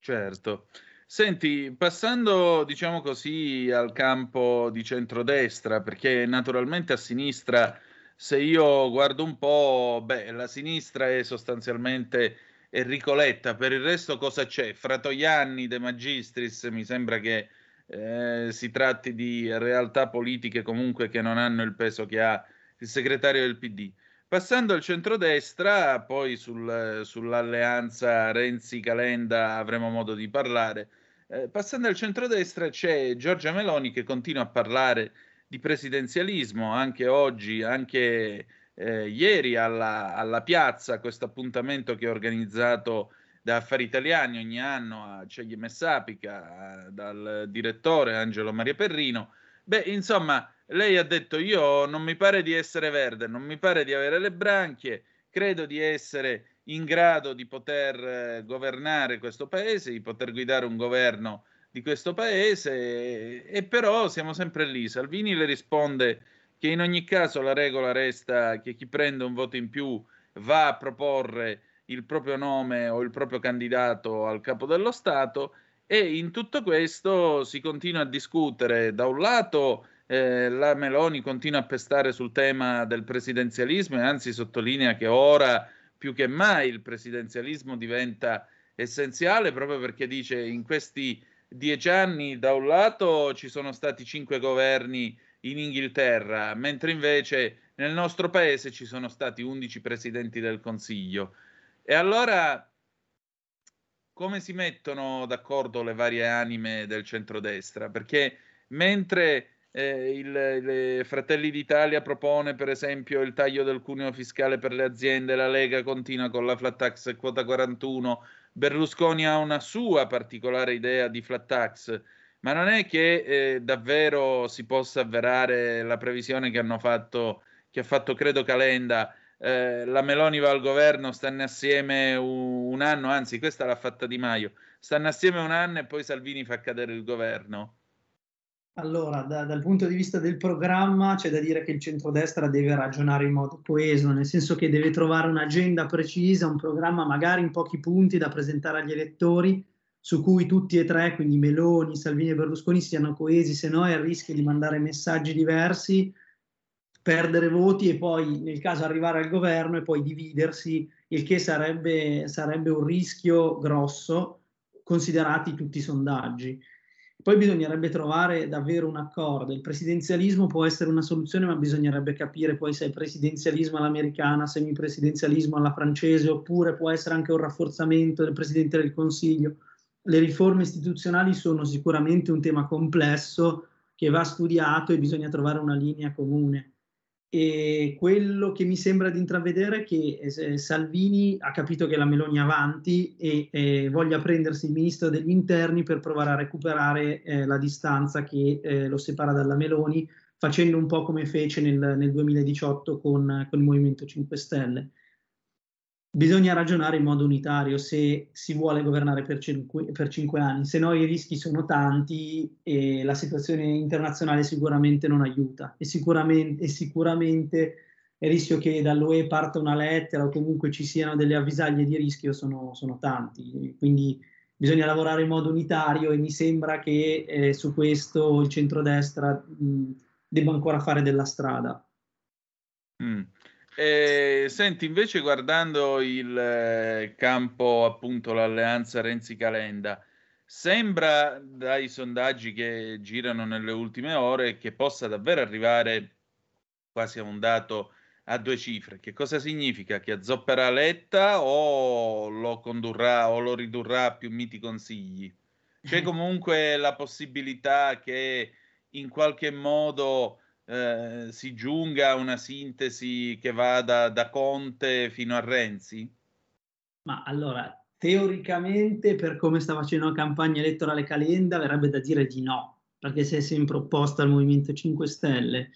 Certo. Senti, passando diciamo così al campo di centrodestra, perché naturalmente a sinistra, se io guardo un po', beh, la sinistra è sostanzialmente Enrico Letta, per il resto cosa c'è? Fratoianni, De Magistris, mi sembra che eh, si tratti di realtà politiche comunque che non hanno il peso che ha il segretario del PD. Passando al centrodestra, poi sul, sull'alleanza Renzi-Calenda avremo modo di parlare. Eh, passando al centrodestra c'è Giorgia Meloni che continua a parlare di presidenzialismo, anche oggi, anche eh, ieri alla, alla, piazza, questo appuntamento che è organizzato da Affari Italiani ogni anno a Ceglie Messapica, dal direttore Angelo Maria Perrino. Beh, insomma, lei ha detto io non mi pare di essere verde, non mi pare di avere le branchie, credo di essere in grado di poter eh, governare questo paese, di poter guidare un governo di questo paese e, e però siamo sempre lì. Salvini le risponde che in ogni caso la regola resta che chi prende un voto in più va a proporre il proprio nome o il proprio candidato al capo dello Stato e in tutto questo si continua a discutere da un lato eh, la Meloni continua a pestare sul tema del presidenzialismo e anzi sottolinea che ora più che mai il presidenzialismo diventa essenziale proprio perché dice in questi dieci anni da un lato ci sono stati cinque governi in Inghilterra, mentre invece nel nostro paese ci sono stati undici presidenti del Consiglio. E allora come si mettono d'accordo le varie anime del centrodestra? Perché mentre eh, il, Fratelli d'Italia propone per esempio il taglio del cuneo fiscale per le aziende, la Lega continua con la flat tax quota 41, Berlusconi ha una sua particolare idea di flat tax, ma non è che eh, davvero si possa avverare la previsione che hanno fatto, che ha fatto credo Calenda, eh, la Meloni va al governo, stanno assieme un, un anno, anzi questa l'ha fatta Di Maio, stanno assieme un anno e poi Salvini fa cadere il governo. Allora, da, dal punto di vista del programma c'è da dire che il centrodestra deve ragionare in modo coeso, nel senso che deve trovare un'agenda precisa, un programma magari in pochi punti da presentare agli elettori, su cui tutti e tre, quindi Meloni, Salvini e Berlusconi, siano coesi, se no è il rischio di mandare messaggi diversi, perdere voti e poi nel caso arrivare al governo e poi dividersi, il che sarebbe, sarebbe un rischio grosso, considerati tutti i sondaggi. Poi bisognerebbe trovare davvero un accordo. Il presidenzialismo può essere una soluzione, ma bisognerebbe capire poi se è presidenzialismo all'americana, semipresidenzialismo alla francese, oppure può essere anche un rafforzamento del Presidente del Consiglio. Le riforme istituzionali sono sicuramente un tema complesso che va studiato e bisogna trovare una linea comune. E quello che mi sembra di intravedere è che eh, Salvini ha capito che la Meloni è avanti e eh, voglia prendersi il ministro degli interni per provare a recuperare eh, la distanza che eh, lo separa dalla Meloni, facendo un po' come fece nel, nel 2018 con, con il Movimento 5 Stelle bisogna ragionare in modo unitario se si vuole governare per cinque, per cinque, anni, se no i rischi sono tanti e la situazione internazionale sicuramente non aiuta e sicuramente, e sicuramente il rischio che dall'UE parta una lettera o comunque ci siano delle avvisaglie di rischio sono, sono tanti, quindi bisogna lavorare in modo unitario e mi sembra che eh, su questo il centrodestra mh, debba ancora fare della strada. Mm. Eh, senti, invece guardando il eh, campo, appunto, l'alleanza Renzi-Calenda, sembra dai sondaggi che girano nelle ultime ore che possa davvero arrivare quasi a un dato a due cifre. Che cosa significa? Che azzopperà Letta o lo condurrà o lo ridurrà a più miti consigli? C'è comunque la possibilità che in qualche modo eh, si giunga a una sintesi che vada da Conte fino a Renzi? Ma allora, teoricamente, per come sta facendo la campagna elettorale Calenda, verrebbe da dire di no, perché si è sempre opposta al Movimento 5 Stelle.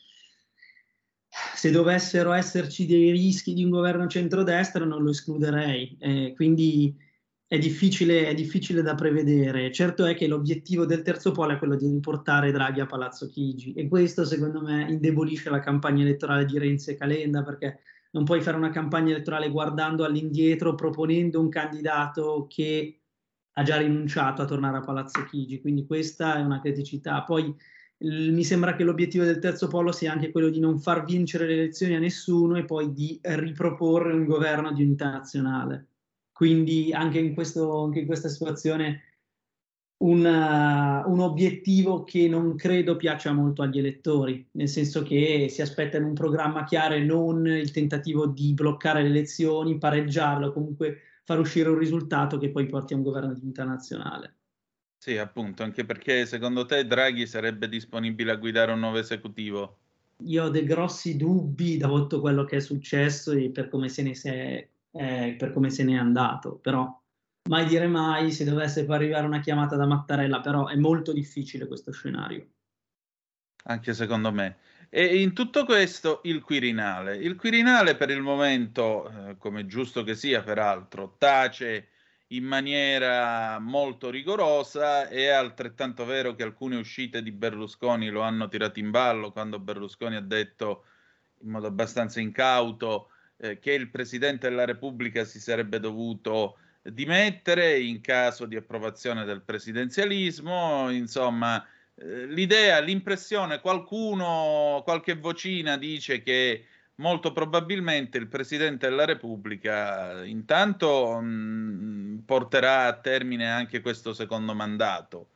Se dovessero esserci dei rischi di un governo centrodestra, non lo escluderei. Eh, quindi è difficile, è difficile, da prevedere. Certo è che l'obiettivo del terzo polo è quello di riportare Draghi a Palazzo Chigi e questo secondo me indebolisce la campagna elettorale di Renzi e Calenda perché non puoi fare una campagna elettorale guardando all'indietro, proponendo un candidato che ha già rinunciato a tornare a Palazzo Chigi, quindi questa è una criticità. Poi l- mi sembra che l'obiettivo del terzo polo sia anche quello di non far vincere le elezioni a nessuno e poi di riproporre un governo di unità nazionale. Quindi anche in, questo, anche in questa situazione un, uh, un, obiettivo che non credo piaccia molto agli elettori, nel senso che si aspettano un programma chiaro e non il tentativo di bloccare le elezioni, pareggiarlo, comunque far uscire un risultato che poi porti a un governo di unità nazionale. Sì, appunto, anche perché secondo te Draghi sarebbe disponibile a guidare un nuovo esecutivo? Io ho dei grossi dubbi da tutto quello che è successo e per come se ne, se, eh, per come se ne è andato, però mai dire mai se dovesse arrivare una chiamata da Mattarella, però è molto difficile questo scenario. Anche secondo me. E in tutto questo il Quirinale. Il Quirinale per il momento, eh, come giusto che sia peraltro, tace in maniera molto rigorosa. È altrettanto vero che alcune uscite di Berlusconi lo hanno tirato in ballo quando Berlusconi ha detto in modo abbastanza incauto eh, che il Presidente della Repubblica si sarebbe dovuto dimettere in caso di approvazione del presidenzialismo, insomma, eh, l'idea, l'impressione, qualcuno, qualche vocina dice che molto probabilmente il Presidente della Repubblica intanto mh, mm, porterà a termine anche questo secondo mandato.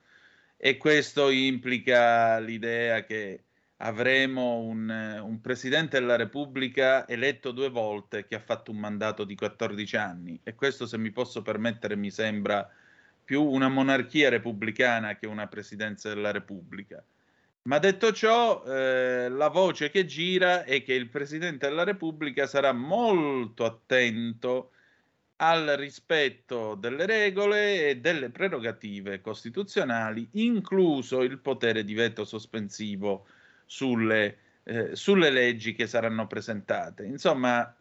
E questo implica l'idea che avremo un, un, presidente della Repubblica eletto due volte che ha fatto un mandato di 14 anni e questo, se mi posso permettere, mi sembra più una monarchia repubblicana che una presidenza della Repubblica. Ma detto ciò, eh, la voce che gira è che il Presidente della Repubblica sarà molto attento al rispetto delle regole e delle prerogative costituzionali, incluso il potere di veto sospensivo sulle, eh, sulle leggi che saranno presentate. Insomma,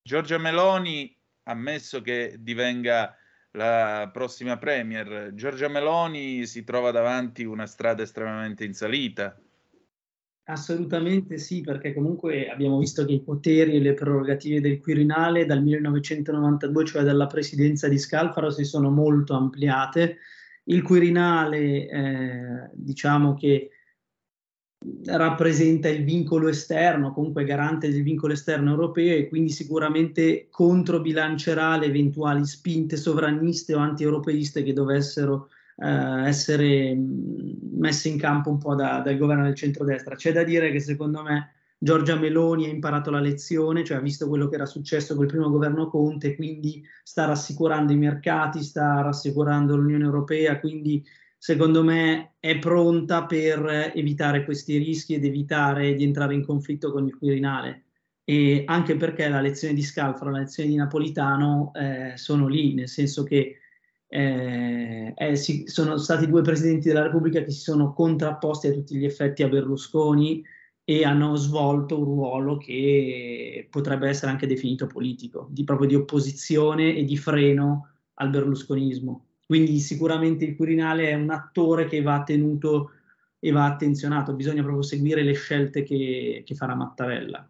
Giorgia Meloni, ammesso che divenga la prossima Premier, Giorgia Meloni si trova davanti una strada estremamente in salita. Assolutamente sì, perché comunque abbiamo visto che i poteri e le prerogative del Quirinale dal 1992, cioè dalla presidenza di Scalfaro, si sono molto ampliate. Il Quirinale, eh, diciamo che rappresenta il vincolo esterno, comunque garante del vincolo esterno europeo e quindi sicuramente controbilancerà le eventuali spinte sovraniste o anti-europeiste che dovessero eh, essere messe in campo un po' da, dal governo del centrodestra. C'è da dire che secondo me Giorgia Meloni ha imparato la lezione, cioè ha visto quello che era successo col primo governo Conte, quindi sta rassicurando i mercati, sta rassicurando l'Unione Europea, quindi secondo me è pronta per evitare questi rischi ed evitare di entrare in conflitto con il Quirinale. E anche perché la lezione di Scalfaro la lezione di Napolitano eh, sono lì, nel senso che eh, eh, si, sono stati due presidenti della Repubblica che si sono contrapposti a tutti gli effetti a Berlusconi e hanno svolto un ruolo che potrebbe essere anche definito politico, di, proprio di opposizione e di freno al berlusconismo. Quindi sicuramente il Quirinale è un attore che va tenuto e va attenzionato, bisogna proprio seguire le scelte che, che farà Mattarella.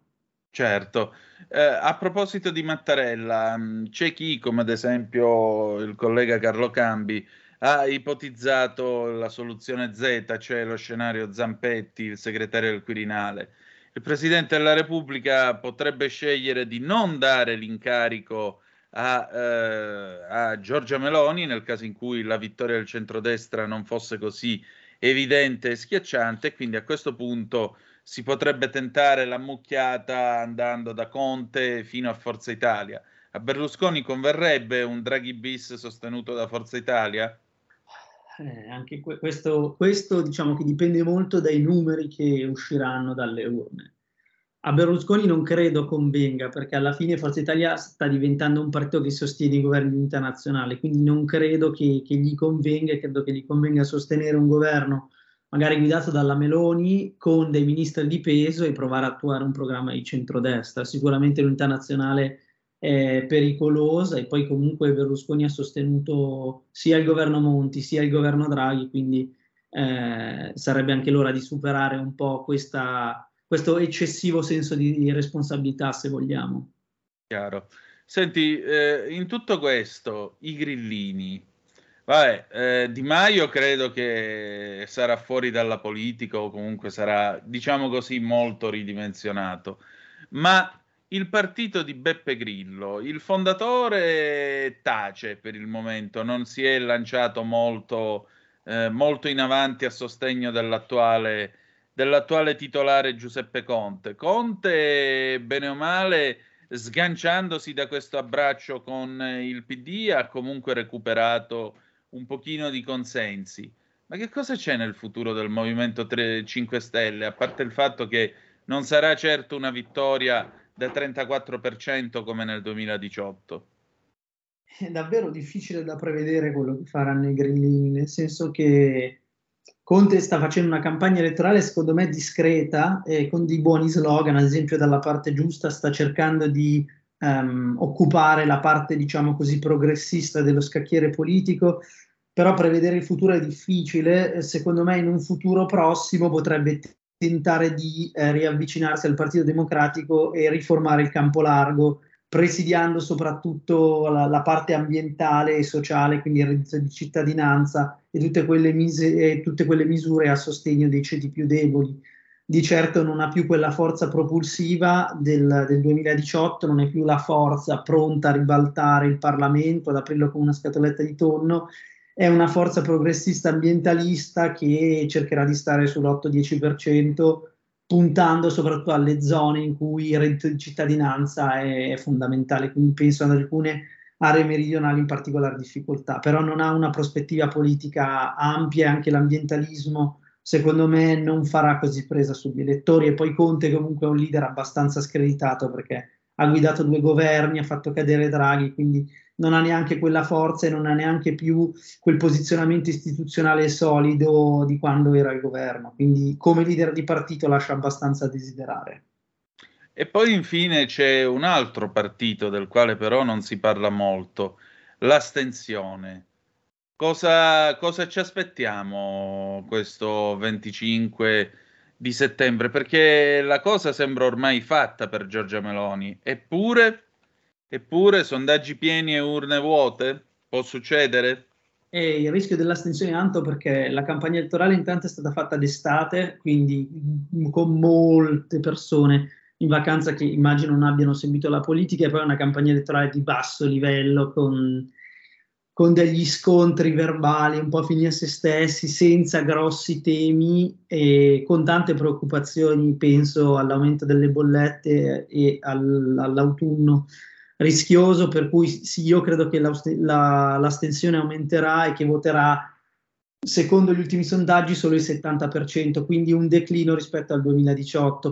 Certo, eh, a proposito di Mattarella, mm, c'è chi, come ad esempio il collega Carlo Cambi, ha ipotizzato la soluzione Z, cioè lo scenario Zampetti, il segretario del Quirinale. Il Presidente della Repubblica potrebbe scegliere di non dare l'incarico a, eh, a Giorgia Meloni nel caso in cui la vittoria del centrodestra non fosse così evidente e schiacciante, quindi a questo punto si potrebbe tentare la mucchiata andando da Conte fino a Forza Italia. A Berlusconi converrebbe un Draghi bis sostenuto da Forza Italia? Eh, anche questo, questo diciamo che dipende molto dai numeri che usciranno dalle urne a Berlusconi non credo convenga, perché alla fine Forza Italia sta diventando un partito che sostiene i governi nazionale, quindi non credo che, che gli convenga, credo che gli convenga sostenere un governo magari guidato dalla Meloni con dei ministri di peso e provare a attuare un programma di centrodestra. Sicuramente l'unità nazionale è pericolosa e poi comunque Berlusconi ha sostenuto sia il governo Monti sia il governo Draghi, quindi eh, sarebbe anche l'ora di superare un po' questa questo eccessivo senso di responsabilità, se vogliamo. Chiaro. Senti, eh, in tutto questo, i grillini, vabbè, eh, Di Maio credo che sarà fuori dalla politica o comunque sarà, diciamo così, molto ridimensionato, ma il partito di Beppe Grillo, il fondatore tace per il momento, non si è lanciato molto eh, molto in avanti a sostegno dell'attuale, dell'attuale titolare Giuseppe Conte. Conte, bene o male, sganciandosi da questo abbraccio con il PD, ha comunque recuperato un pochino di consensi. Ma che cosa c'è nel futuro del Movimento 3, 5 Stelle, a parte il fatto che non sarà certo una vittoria del 34% come nel 2018? È davvero difficile da prevedere quello che faranno i grillini, nel senso che Conte sta facendo una campagna elettorale secondo me discreta e con dei buoni slogan, ad esempio dalla parte giusta sta cercando di um, occupare la parte diciamo così progressista dello scacchiere politico, però prevedere il futuro è difficile, eh, secondo me in un futuro prossimo potrebbe tentare di eh, riavvicinarsi al Partito Democratico e riformare il campo largo, presidiando soprattutto la, la parte ambientale e sociale, quindi il reddito di cittadinanza e tutte quelle, mise, tutte quelle misure a sostegno dei ceti più deboli. Di certo non ha più quella forza propulsiva del, del 2018, non è più la forza pronta a ribaltare il Parlamento, ad aprirlo come una scatoletta di tonno, è una forza progressista ambientalista che cercherà di stare sull'8-10%, puntando soprattutto alle zone in cui il reddito di cittadinanza è fondamentale, quindi penso ad alcune aree meridionali in particolare difficoltà, però non ha una prospettiva politica ampia e anche l'ambientalismo secondo me non farà così presa sugli elettori e poi Conte comunque è un leader abbastanza screditato perché ha guidato due governi, ha fatto cadere Draghi, quindi non ha neanche quella forza e non ha neanche più quel posizionamento istituzionale solido di quando era il governo. Quindi come leader di partito lascia abbastanza a desiderare. E poi infine c'è un altro partito del quale però non si parla molto, l'astensione. Cosa, cosa ci aspettiamo questo 25 di settembre? Perché la cosa sembra ormai fatta per Giorgia Meloni, eppure Eppure sondaggi pieni e urne vuote? Può succedere? E il rischio dell'astensione è tanto perché la campagna elettorale intanto è stata fatta d'estate, quindi con molte persone in vacanza che immagino non abbiano seguito la politica e poi una campagna elettorale di basso livello con, con degli scontri verbali un po' fini a se stessi, senza grossi temi e con tante preoccupazioni, penso all'aumento delle bollette e al, all'autunno rischioso, per cui sì, io credo che la, la, l'astensione aumenterà e che voterà, secondo gli ultimi sondaggi, solo il 70%, quindi un declino rispetto al 2018.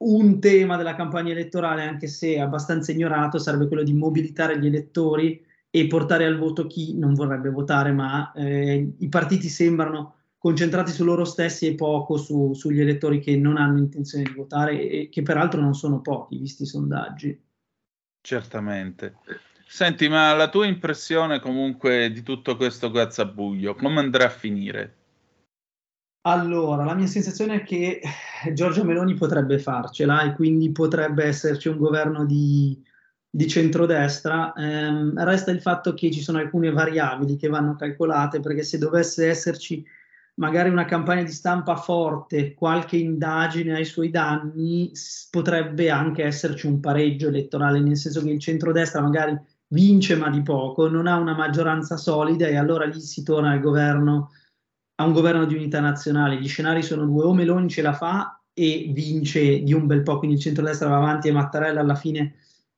un tema della campagna elettorale, anche se abbastanza ignorato, sarebbe quello di mobilitare gli elettori e portare al voto chi non vorrebbe votare, ma eh, i partiti sembrano concentrati su loro stessi e poco su, sugli elettori che non hanno intenzione di votare e che peraltro non sono pochi, visti i sondaggi. Certamente. Senti, ma la tua impressione comunque di tutto questo gazzabuglio, come andrà a finire? Allora, la mia sensazione è che Giorgia Meloni potrebbe farcela e quindi potrebbe esserci un governo di, di centrodestra. Eh, resta il fatto che ci sono alcune variabili che vanno calcolate perché se dovesse esserci magari una campagna di stampa forte, qualche indagine ai suoi danni, potrebbe anche esserci un pareggio elettorale, nel senso che il centrodestra magari vince ma di poco, non ha una maggioranza solida e allora lì si torna al governo, a un governo di unità nazionale. Gli scenari sono due, o Meloni ce la fa e vince di un bel po', quindi il centrodestra va avanti e Mattarella alla fine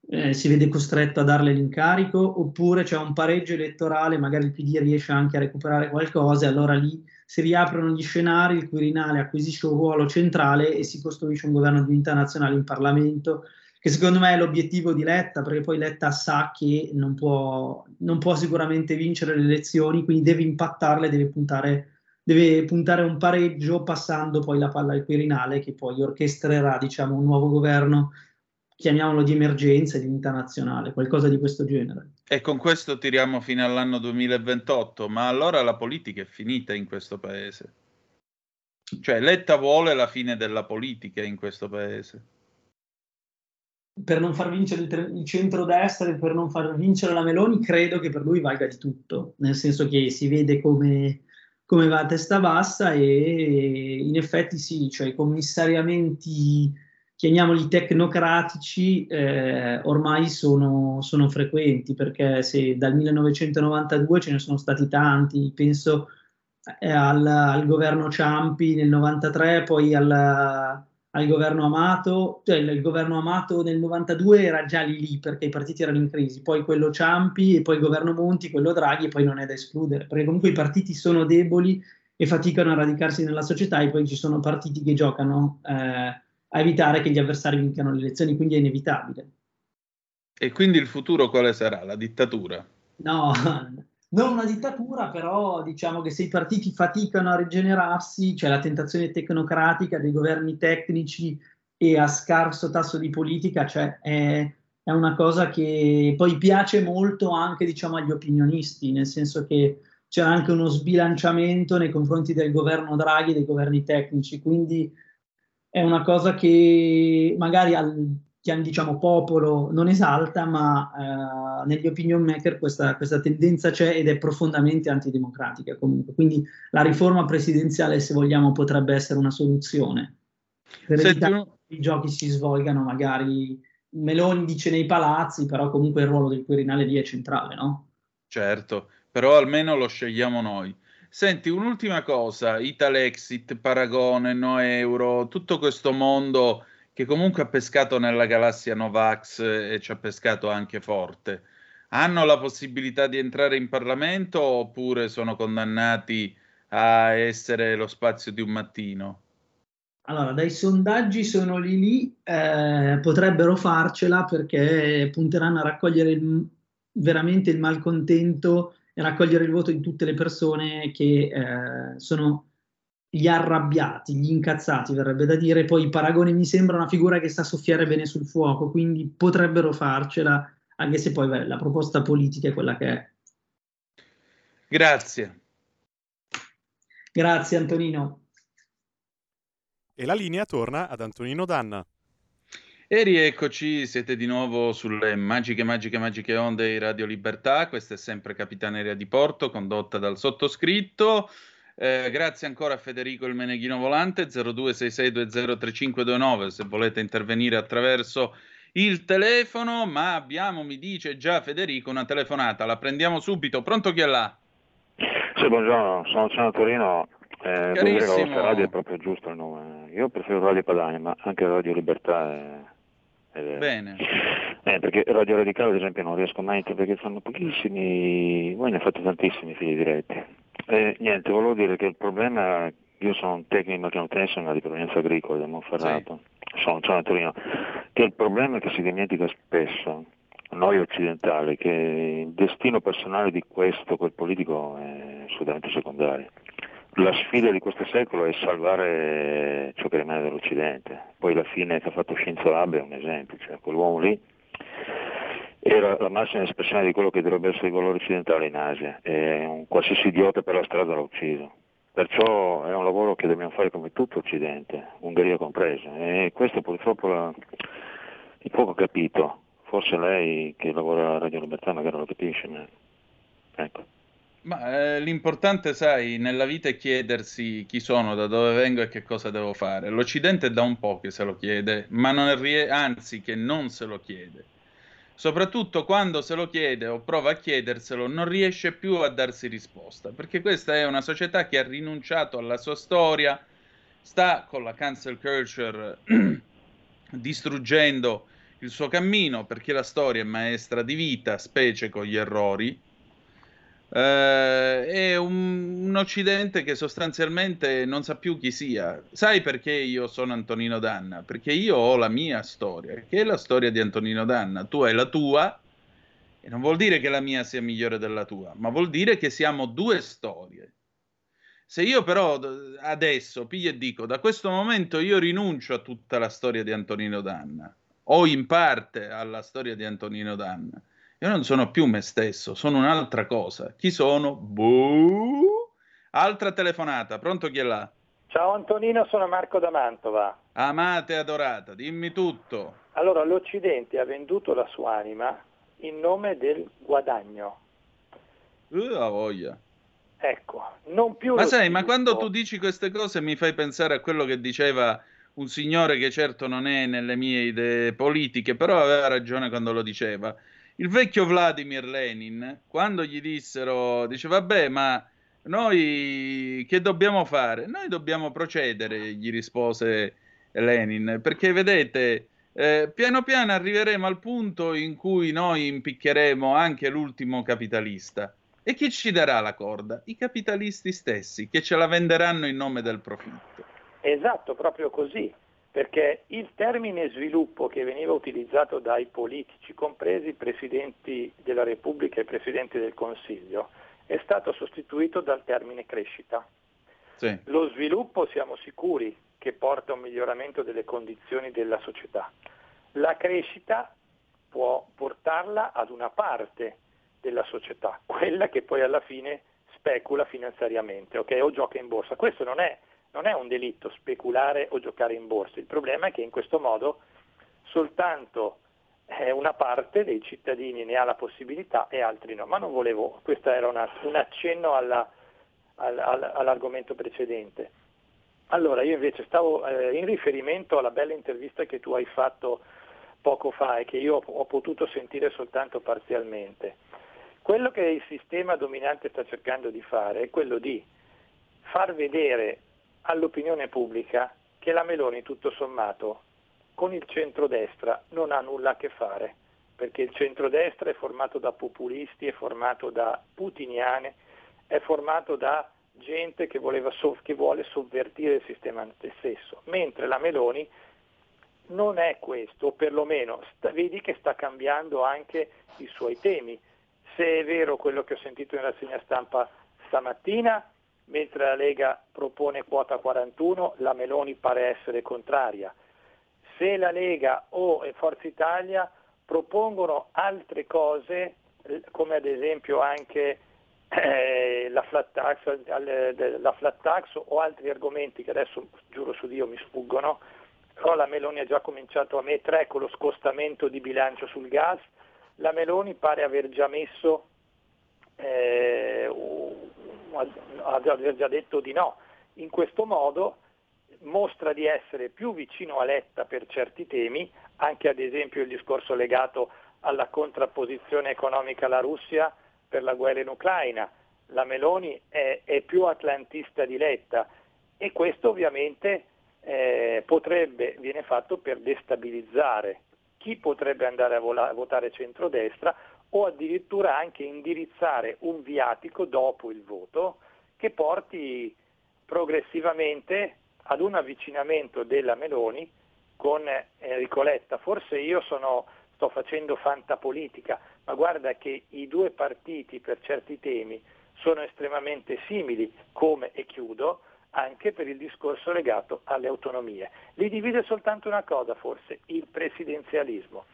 eh, si vede costretto a darle l'incarico, oppure c'è un pareggio elettorale, magari il PD riesce anche a recuperare qualcosa e allora lì si riaprono gli scenari, il Quirinale acquisisce un ruolo centrale e si costruisce un governo di unità nazionale in Parlamento, che secondo me è l'obiettivo di Letta, perché poi Letta sa che non può, non può sicuramente vincere le elezioni, quindi deve impattarle, deve puntare, deve puntare un pareggio passando poi la palla al Quirinale, che poi orchestrerà diciamo, un nuovo governo chiamiamolo di emergenza, di unità nazionale, qualcosa di questo genere. E con questo tiriamo fino all'anno 2028, ma allora la politica è finita in questo paese. Cioè Letta vuole la fine della politica in questo paese. Per non far vincere il, il centrodestra e per non far vincere la Meloni, credo che per lui valga di tutto, nel senso che si vede come, come va a testa bassa e in effetti sì, cioè i commissariamenti chiamiamoli tecnocratici, eh, ormai sono, sono, frequenti, perché se dal 1992 ce ne sono stati tanti, penso eh, al, al, governo Ciampi nel 93, poi al, al governo Amato, cioè il, governo Amato nel 92 era già lì lì perché i partiti erano in crisi, poi quello Ciampi e poi il governo Monti, quello Draghi e poi non è da escludere, perché comunque i partiti sono deboli e faticano a radicarsi nella società e poi ci sono partiti che giocano. Eh, a evitare che gli avversari vincano le elezioni, quindi è inevitabile. E quindi il futuro quale sarà? La dittatura? No, non una dittatura, però diciamo che se i partiti faticano a rigenerarsi, cioè la tentazione tecnocratica dei governi tecnici e a scarso tasso di politica, cioè è, è una cosa che poi piace molto anche diciamo, agli opinionisti, nel senso che c'è anche uno sbilanciamento nei confronti del governo Draghi e dei governi tecnici, quindi è una cosa che magari al diciamo, popolo non esalta, ma eh, negli opinion maker questa, questa, tendenza c'è ed è profondamente antidemocratica comunque. Quindi la riforma presidenziale, se vogliamo, potrebbe essere una soluzione per evitare che i giochi si svolgano magari Meloni dice nei palazzi, però comunque il ruolo del Quirinale lì è centrale, no? Certo, però almeno lo scegliamo noi. Senti, un'ultima cosa, Italexit, Paragone, No Euro, tutto questo mondo che comunque ha pescato nella galassia Novax e ci ha pescato anche forte, hanno la possibilità di entrare in Parlamento oppure sono condannati a essere lo spazio di un mattino? Allora, dai sondaggi sono lì lì, eh, potrebbero farcela perché punteranno a raccogliere il, veramente il malcontento e raccogliere il voto di tutte le persone che eh, sono gli arrabbiati, gli incazzati, verrebbe da dire. Poi Paragone mi sembra una figura che sa soffiare bene sul fuoco, quindi potrebbero farcela, anche se poi beh, la proposta politica è quella che è. Grazie. Grazie Antonino. E la linea torna ad Antonino Danna. E rieccoci, siete di nuovo sulle magiche, magiche, magiche onde di Radio Libertà. Questa è sempre Capitaneria di Porto, condotta dal sottoscritto. Eh, grazie ancora a Federico il Meneghino Volante 0266203529 se volete intervenire attraverso il telefono, ma abbiamo, mi dice già Federico, una telefonata. La prendiamo subito. Pronto chi è là? Sì, buongiorno, sono Ciano Torino. Eh, Carissimo. Radio è proprio giusto il nome. Io preferisco Radio Padania, ma anche Radio Libertà è Bene. Eh, perché Radio Radicale ad esempio non riesco mai perché fanno pochissimi, voi ne fate tantissimi fili diretti. Eh, niente, volevo dire che il problema, io sono un tecnico di manutenzione di provenienza agricola da Monferrato, sì. sono, sono a Torino, che il problema è che si dimentica spesso, noi occidentali, che il destino personale di questo, quel politico è assolutamente secondario la sfida di questo secolo è salvare ciò che rimane dell'Occidente. Poi la fine che ha fatto Shinzo Abe è un esempio, cioè quell'uomo lì era la massima espressione di quello che dovrebbe essere il valore occidentale in Asia e un qualsiasi idiota per la strada l'ha ucciso. Perciò è un lavoro che dobbiamo fare come tutto Occidente, Ungheria compresa, e questo purtroppo la, il poco capito. Forse lei che lavora a Radio Libertà magari lo capisce, ma ecco. Ma eh, l'importante, sai, nella vita è chiedersi chi sono, da dove vengo e che cosa devo fare. L'Occidente è da un po' che se lo chiede, ma non rie- anzi che non se lo chiede. Soprattutto quando se lo chiede o prova a chiederselo, non riesce più a darsi risposta, perché questa è una società che ha rinunciato alla sua storia, sta con la cancel culture distruggendo il suo cammino, perché la storia è maestra di vita, specie con gli errori, eh, è un, un, Occidente che sostanzialmente non sa più chi sia. Sai perché io sono Antonino Danna? Perché io ho la mia storia, che è la storia di Antonino Danna. Tu hai la tua, e non vuol dire che la mia sia migliore della tua, ma vuol dire che siamo due storie. Se io però adesso piglio e dico, da questo momento io rinuncio a tutta la storia di Antonino Danna, o in parte alla storia di Antonino Danna, io non sono più me stesso, sono un'altra cosa. Chi sono? Buh. Altra telefonata, pronto chi è là? Ciao Antonino, sono Marco da Mantova. Amate adorata, dimmi tutto. Allora, l'Occidente ha venduto la sua anima in nome del guadagno. Uh, la voglia. Ecco, non più... Ma sai, ma quando tu dici queste cose mi fai pensare a quello che diceva un signore che certo non è nelle mie idee politiche, però aveva ragione quando lo diceva il vecchio Vladimir Lenin, quando gli dissero, dice vabbè, ma noi che dobbiamo fare? Noi dobbiamo procedere, gli rispose Lenin, perché vedete, eh, piano piano arriveremo al punto in cui noi impiccheremo anche l'ultimo capitalista. E chi ci darà la corda? I capitalisti stessi, che ce la venderanno in nome del profitto. Esatto, proprio così perché il termine sviluppo che veniva utilizzato dai politici, compresi i presidenti della Repubblica e i presidenti del Consiglio, è stato sostituito dal termine crescita. Sì. Lo sviluppo siamo sicuri che porta a un miglioramento delle condizioni della società. La crescita può portarla ad una parte della società, quella che poi alla fine specula finanziariamente okay? o gioca in borsa. Questo non è non è un delitto speculare o giocare in borsa, il problema è che in questo modo soltanto eh, una parte dei cittadini ne ha la possibilità e altri no. Ma non volevo, questo era una, un accenno alla, alla, all'argomento precedente. Allora, io invece stavo eh, in riferimento alla bella intervista che tu hai fatto poco fa e che io ho potuto sentire soltanto parzialmente. Quello che il sistema dominante sta cercando di fare è quello di far vedere all'opinione pubblica che la Meloni tutto sommato con il centrodestra non ha nulla a che fare, perché il centrodestra è formato da populisti, è formato da putiniane, è formato da gente che, so- che vuole sovvertire il sistema stesso, mentre la Meloni non è questo, o perlomeno sta- vedi che sta cambiando anche i suoi temi. Se è vero quello che ho sentito in rassegna stampa stamattina, mentre la Lega propone quota 41, la Meloni pare essere contraria. Se la Lega o Forza Italia propongono altre cose, come ad esempio anche eh, la, flat tax, la flat tax o altri argomenti che adesso giuro su Dio mi sfuggono, però la Meloni ha già cominciato a mettere con lo scostamento di bilancio sul gas, la Meloni pare aver già messo eh, aver già detto di no. In questo modo mostra di essere più vicino a Letta per certi temi, anche ad esempio il discorso legato alla contrapposizione economica alla Russia per la guerra in Ucraina. La Meloni è, è più atlantista di Letta e questo ovviamente eh, potrebbe, viene fatto per destabilizzare chi potrebbe andare a, vola, a votare centrodestra o addirittura anche indirizzare un viatico dopo il voto che porti progressivamente ad un avvicinamento della Meloni con Enrico Letta. Forse io sono, sto facendo fantapolitica, ma guarda che i due partiti per certi temi sono estremamente simili, come, e chiudo, anche per il discorso legato alle autonomie. Li divide soltanto una cosa forse, il presidenzialismo.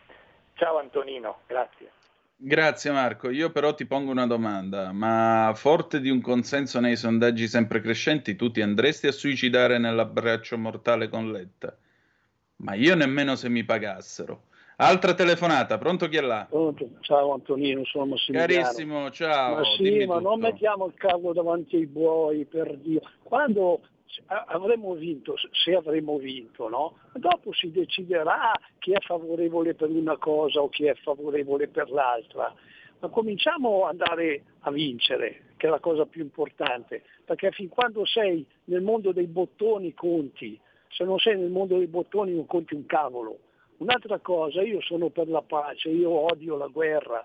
Ciao Antonino, grazie. Grazie Marco, io però ti pongo una domanda, ma forte di un consenso nei sondaggi sempre crescenti, tu ti andresti a suicidare nell'abbraccio mortale con Letta? Ma io nemmeno se mi pagassero. Altra telefonata, pronto chi è là? Pronto. Ciao Antonino, sono Massimiliano. Carissimo, ciao. Ma sì, ma non mettiamo il cavolo davanti ai buoi, per Dio. Quando avremo vinto, se avremo vinto, no? Dopo si deciderà chi è favorevole per una cosa o chi è favorevole per l'altra. Ma cominciamo ad andare a vincere, che è la cosa più importante, perché fin quando sei nel mondo dei bottoni conti, se non sei nel mondo dei bottoni non conti un cavolo. Un'altra cosa, io sono per la pace, io odio la guerra,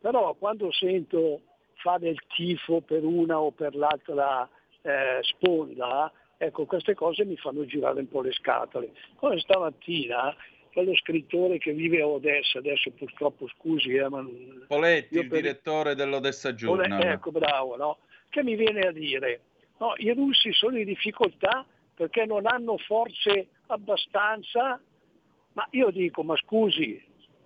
però quando sento fare il tifo per una o per l'altra eh, sponda, Ecco, queste cose mi fanno girare un po' le scatole. Come stamattina quello scrittore che vive a Odessa, adesso purtroppo scusi, eh, ma... Poletti, il per... direttore dell'Odessa Journal. Ecco, bravo, no? Che mi viene a dire, no, i russi sono in difficoltà perché non hanno forze abbastanza, ma io dico, ma scusi,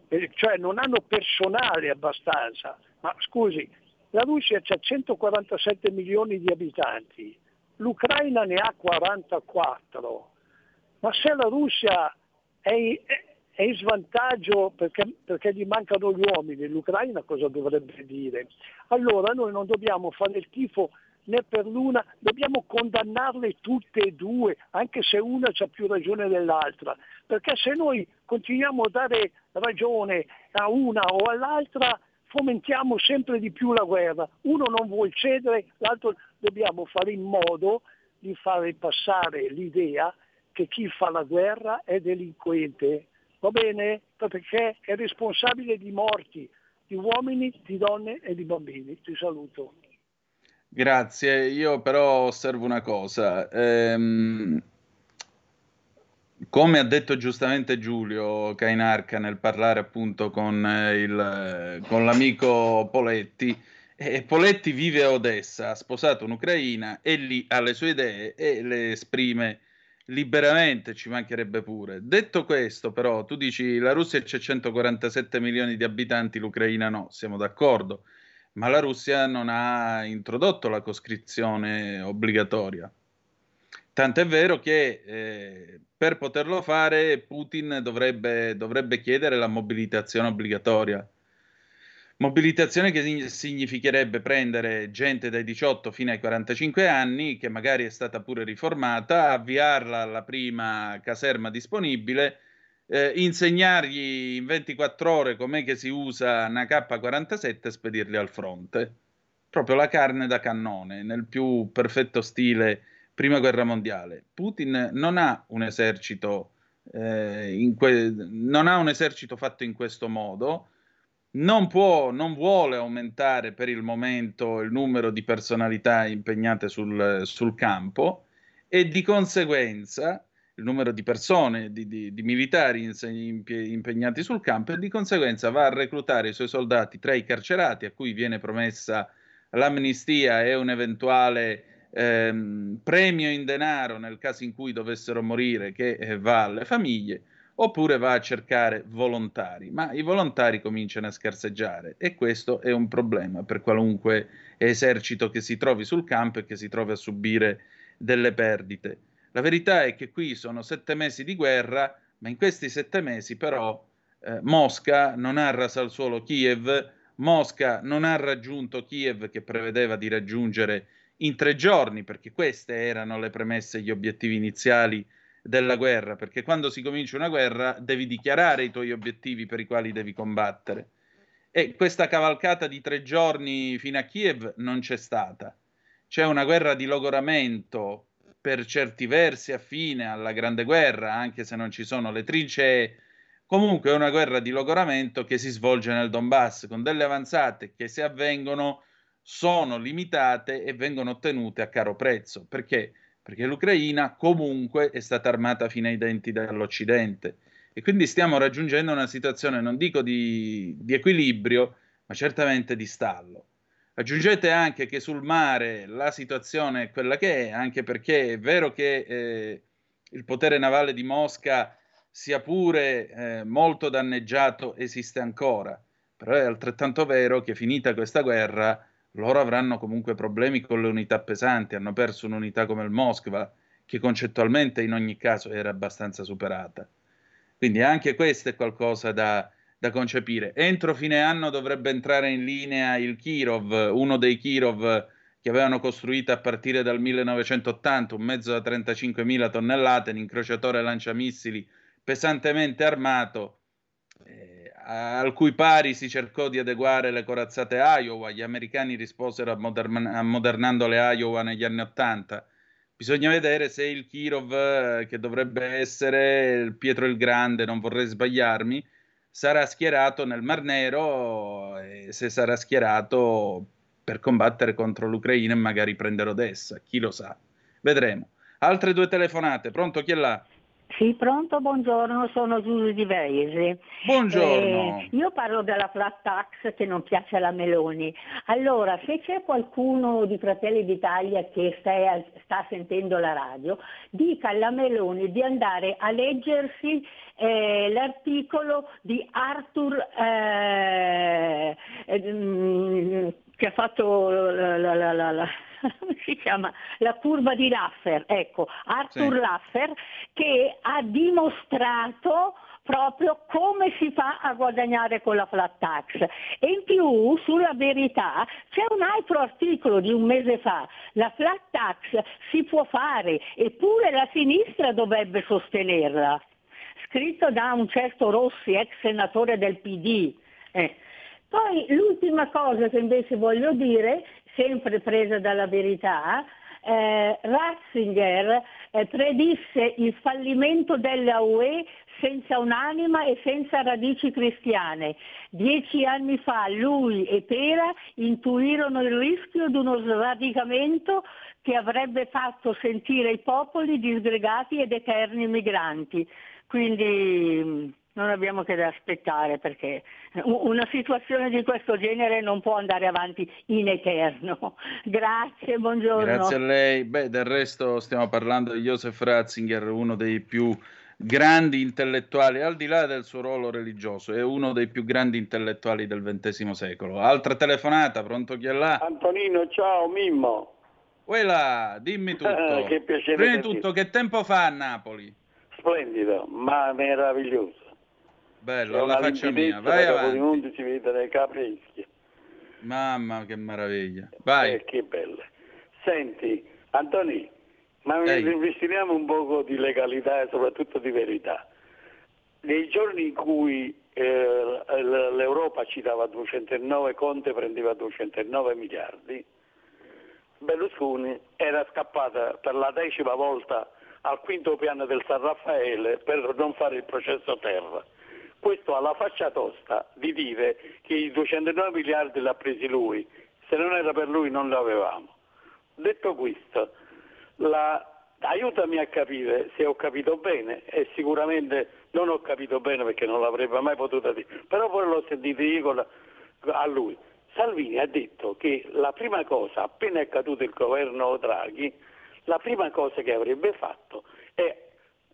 eh, cioè non hanno personale abbastanza, ma scusi, la Russia ha 147 milioni di abitanti, l'Ucraina ne ha 44, ma se la Russia è, è in svantaggio perché, perché, gli mancano gli uomini, l'Ucraina cosa dovrebbe dire? Allora noi non dobbiamo fare il tifo né per l'una, dobbiamo condannarle tutte e due, anche se una ha più ragione dell'altra, perché se noi continuiamo a dare ragione a una o all'altra, fomentiamo sempre di più la guerra. Uno non vuole cedere, l'altro dobbiamo fare in modo di fare passare l'idea che chi fa la guerra è delinquente. Va bene? Perché è responsabile di morti di uomini, di donne e di bambini. Ti saluto. Grazie, io però osservo una cosa. Ehm, come ha detto giustamente Giulio Cainarca nel parlare appunto con, eh, il, con l'amico Poletti, eh, Poletti vive a Odessa, ha sposato un'ucraina e lì ha le sue idee e le esprime liberamente, ci mancherebbe pure. Detto questo, però, tu dici la Russia c'è 147 milioni di abitanti, l'Ucraina no, siamo d'accordo, ma la Russia non ha introdotto la coscrizione obbligatoria. Tant'è vero che eh, per poterlo fare Putin dovrebbe, dovrebbe, chiedere la mobilitazione obbligatoria. Mobilitazione che significherebbe prendere gente dai 18 fino ai 45 anni, che magari è stata pure riformata, avviarla alla prima caserma disponibile, eh, insegnargli in 24 ore com'è che si usa una K47 e spedirli al fronte. Proprio la carne da cannone, nel più perfetto stile prima guerra mondiale. Putin non ha un esercito, eh, que- non ha un esercito fatto in questo modo, non può, non vuole aumentare per il momento il numero di personalità impegnate sul, sul campo e di conseguenza il numero di persone, di, di, di militari impegnati sul campo e di conseguenza va a reclutare i suoi soldati tra i carcerati a cui viene promessa l'amnistia e un eventuale ehm, premio in denaro nel caso in cui dovessero morire che eh, va alle famiglie, oppure va a cercare volontari, ma i volontari cominciano a scarseggiare e questo è un problema per qualunque esercito che si trovi sul campo e che si trovi a subire delle perdite. La verità è che qui sono sette mesi di guerra, ma in questi sette mesi però eh, Mosca non ha raso al suolo Kiev, Mosca non ha raggiunto Kiev che prevedeva di raggiungere in tre giorni, perché queste erano le premesse e gli obiettivi iniziali della guerra, perché quando si comincia una guerra devi dichiarare i tuoi obiettivi per i quali devi combattere. E questa cavalcata di tre giorni fino a Kiev non c'è stata. C'è una guerra di logoramento per certi versi affine alla Grande Guerra, anche se non ci sono le trincee. Comunque è una guerra di logoramento che si svolge nel Donbass con delle avanzate che se avvengono sono limitate e vengono ottenute a caro prezzo. Perché? Perché l'Ucraina comunque è stata armata fino ai denti dall'Occidente e quindi stiamo raggiungendo una situazione, non dico di, di equilibrio, ma certamente di stallo. Aggiungete anche che sul mare la situazione è quella che è, anche perché è vero che eh, il potere navale di Mosca, sia pure eh, molto danneggiato, esiste ancora però è altrettanto vero che finita questa guerra loro avranno comunque problemi con le unità pesanti, hanno perso un'unità come il Moskva, che concettualmente in ogni caso era abbastanza superata. Quindi anche questo è qualcosa da, da concepire. Entro fine anno dovrebbe entrare in linea il Kirov, uno dei Kirov che avevano costruito a partire dal 1980 un mezzo da 35.000 tonnellate, un incrociatore lanciamissili pesantemente armato, al cui pari si cercò di adeguare le corazzate Iowa. Gli americani risposero ammodernando le Iowa negli anni 80. Bisogna vedere se il Kirov, eh, che dovrebbe essere il Pietro il Grande, non vorrei sbagliarmi, sarà schierato nel Mar Nero e se sarà schierato per combattere contro l'Ucraina e magari prendere Odessa, chi lo sa. Vedremo. Altre due telefonate, pronto chi è là? Sì, pronto, buongiorno, sono Giulio Di Veisi. Buongiorno. Eh, io parlo della flat tax che non piace alla Meloni. Allora, se c'è qualcuno di Fratelli d'Italia che sta, sta sentendo la radio, dica alla Meloni di andare a leggersi eh, l'articolo di Arthur eh, eh, che ha fatto la, la, la, si chiama la curva di Laffer, ecco, Arthur sì. Laffer che ha dimostrato proprio come si fa a guadagnare con la flat tax. E in più, sulla verità, c'è un altro articolo di un mese fa, la flat tax si può fare, eppure la sinistra dovrebbe sostenerla scritto da un certo Rossi, ex senatore del PD. Eh. Poi l'ultima cosa che invece voglio dire, sempre presa dalla verità, eh, Ratzinger eh, predisse il fallimento della UE senza un'anima e senza radici cristiane. Dieci anni fa lui e Pera intuirono il rischio di uno sradicamento che avrebbe fatto sentire i popoli disgregati ed eterni migranti. Quindi mm, non abbiamo che da aspettare perché una situazione di questo genere non può andare avanti in eterno. Grazie, buongiorno. Grazie a lei. Beh, del resto stiamo parlando di Joseph Ratzinger, uno dei più grandi intellettuali, al di là del suo ruolo religioso, è uno dei più grandi intellettuali del XX secolo. Altra telefonata, pronto chi è là? Antonino, ciao Mimmo. Uela, dimmi tutto. che piacere. Prima di tutto, che tempo fa a Napoli? splendido, ma meraviglioso. Bello, alla faccia mia, vai avanti. Monti si vede le caprischi. Mamma, che meraviglia. Vai. Eh, che belle. Senti, Antoni, ma investiamo un po' di legalità e soprattutto di verità. Nei giorni in cui eh, l'Europa ci dava 209, Conte prendeva 209 miliardi, Berlusconi era scappata per la decima volta al quinto piano del San Raffaele per non fare il processo terra. Questo ha la faccia tosta di dire che i 209 miliardi li ha presi lui, se non era per lui non li avevamo. Detto questo, la, aiutami a capire se ho capito bene e sicuramente non ho capito bene perché non l'avrebbe mai potuto dire, però poi l'ho sentito io a lui. Salvini ha detto che la prima cosa, appena è caduto il governo Draghi, la prima cosa che avrebbe fatto è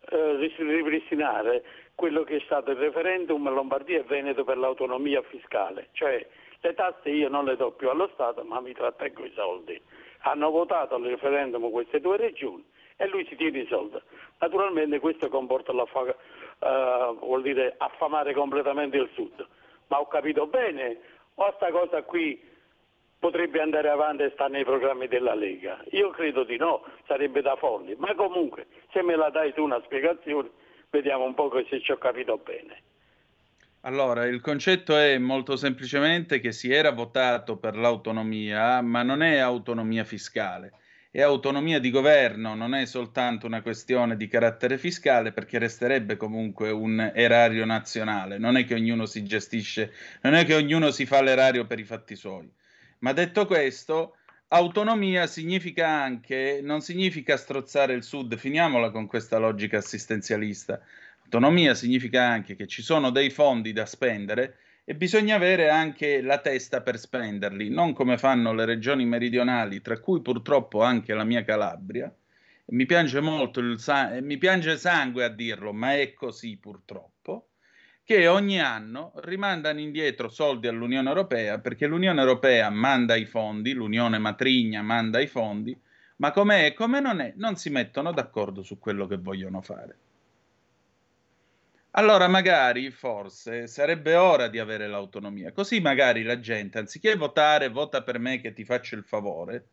eh, ripristinare quello che è stato il referendum Lombardia e Veneto per l'autonomia fiscale, cioè le tasse io non le do più allo Stato ma mi trattengo i soldi. Hanno votato al referendum queste due regioni e lui si tiene i soldi. Naturalmente questo comporta la fa- uh, vuol dire affamare completamente il sud. Ma ho capito bene, o sta cosa qui potrebbe andare avanti e sta nei programmi della Lega? Io credo di no, sarebbe da folli, ma comunque se me la dai tu una spiegazione vediamo un po' se ci ho capito bene. Allora, il concetto è molto semplicemente che si era votato per l'autonomia, ma non è autonomia fiscale, è autonomia di governo, non è soltanto una questione di carattere fiscale, perché resterebbe comunque un erario nazionale, non è che ognuno si gestisce, non è che ognuno si fa l'erario per i fatti suoi. Ma detto questo, autonomia significa anche, non significa strozzare il Sud, finiamola con questa logica assistenzialista. Autonomia significa anche che ci sono dei fondi da spendere e bisogna avere anche la testa per spenderli, non come fanno le regioni meridionali, tra cui purtroppo anche la mia Calabria. Mi piange molto il sangue, mi piange sangue a dirlo, ma è così purtroppo che ogni anno rimandano indietro soldi all'Unione Europea perché l'Unione Europea manda i fondi, l'Unione Matrigna manda i fondi, ma com'è e come non è, non si mettono d'accordo su quello che vogliono fare. Allora magari, forse, sarebbe ora di avere l'autonomia, così magari la gente, anziché votare, vota per me che ti faccio il favore,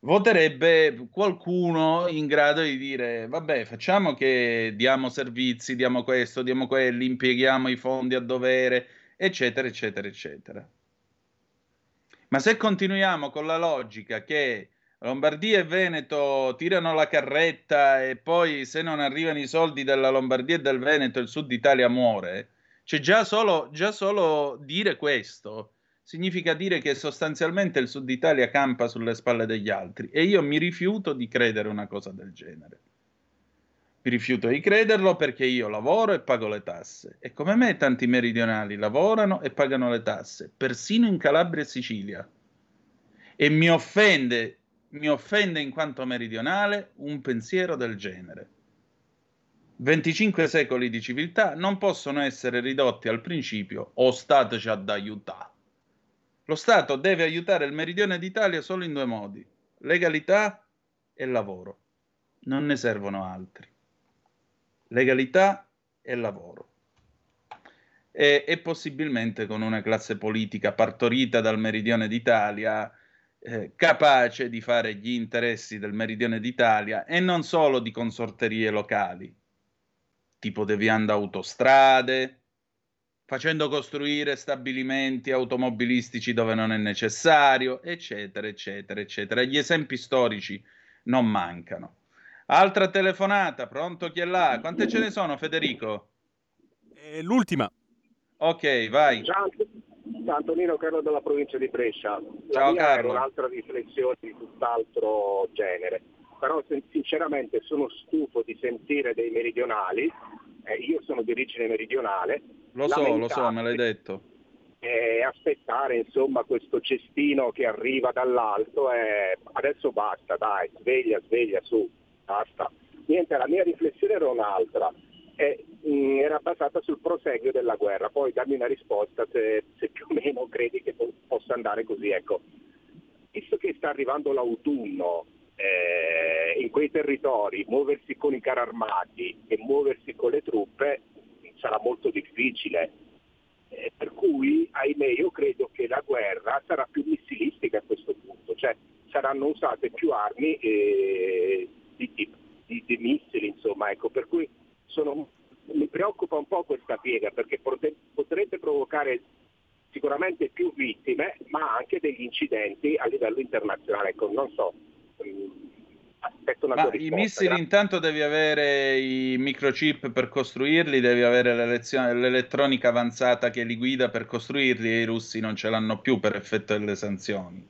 voterebbe qualcuno in grado di dire, vabbè, facciamo che diamo servizi, diamo questo, diamo quelli, impieghiamo i fondi a dovere, eccetera, eccetera, eccetera. Ma se continuiamo con la logica che Lombardia e Veneto tirano la carretta e poi se non arrivano i soldi della Lombardia e del Veneto il sud Italia muore. Cioè già già solo dire questo significa dire che sostanzialmente il sud Italia campa sulle spalle degli altri e io mi rifiuto di credere una cosa del genere. Mi rifiuto di crederlo perché io lavoro e pago le tasse e come me tanti meridionali lavorano e pagano le tasse, persino in Calabria e Sicilia. E mi offende mi offende in quanto meridionale un pensiero del genere. 25 secoli di civiltà non possono essere ridotti al principio o Stato ci ha da aiutare. Lo Stato deve aiutare il meridione d'Italia solo in due modi, legalità e lavoro. Non ne servono altri. Legalità e lavoro. E, e possibilmente con una classe politica partorita dal meridione d'Italia eh, capace di fare gli interessi del meridione d'Italia e non solo di consorterie locali, tipo deviando autostrade, facendo costruire stabilimenti automobilistici dove non è necessario, eccetera, eccetera, eccetera. Gli esempi storici non mancano. Altra telefonata, pronto chi è là? Quante ce ne sono, Federico? È l'ultima. Ok, vai. Ciao, Antonino Carlo della provincia di Brescia. La Ciao mia Carlo. un'altra riflessione di tutt'altro genere, però sin- sinceramente sono stufo di sentire dei meridionali, eh, io sono di origine meridionale, Lo so, lo so, me l'hai detto. e aspettare insomma questo cestino che arriva dall'alto e adesso basta, dai, sveglia, sveglia, su, basta. Niente, la mia riflessione era un'altra, e, mh, era basata sul proseguio della guerra, poi dammi una risposta se, se più o meno credi che po- possa andare così. Ecco, visto che sta arrivando l'autunno, eh, in quei territori muoversi con i carri armati e muoversi con le truppe sarà molto difficile. Eh, per cui, ahimè, io credo che la guerra sarà più missilistica a questo punto, cioè saranno usate più armi eh, di, di- di- di missili, insomma, ecco, per cui sono- mi preoccupa un po' questa piega perché potrebbe provocare sicuramente più vittime, ma anche degli incidenti a livello internazionale. Ecco, non so, aspetto una Ma i missili grazie. intanto devi avere i microchip per costruirli, devi avere l'elettronica avanzata che li guida per costruirli e i russi non ce l'hanno più per effetto delle sanzioni.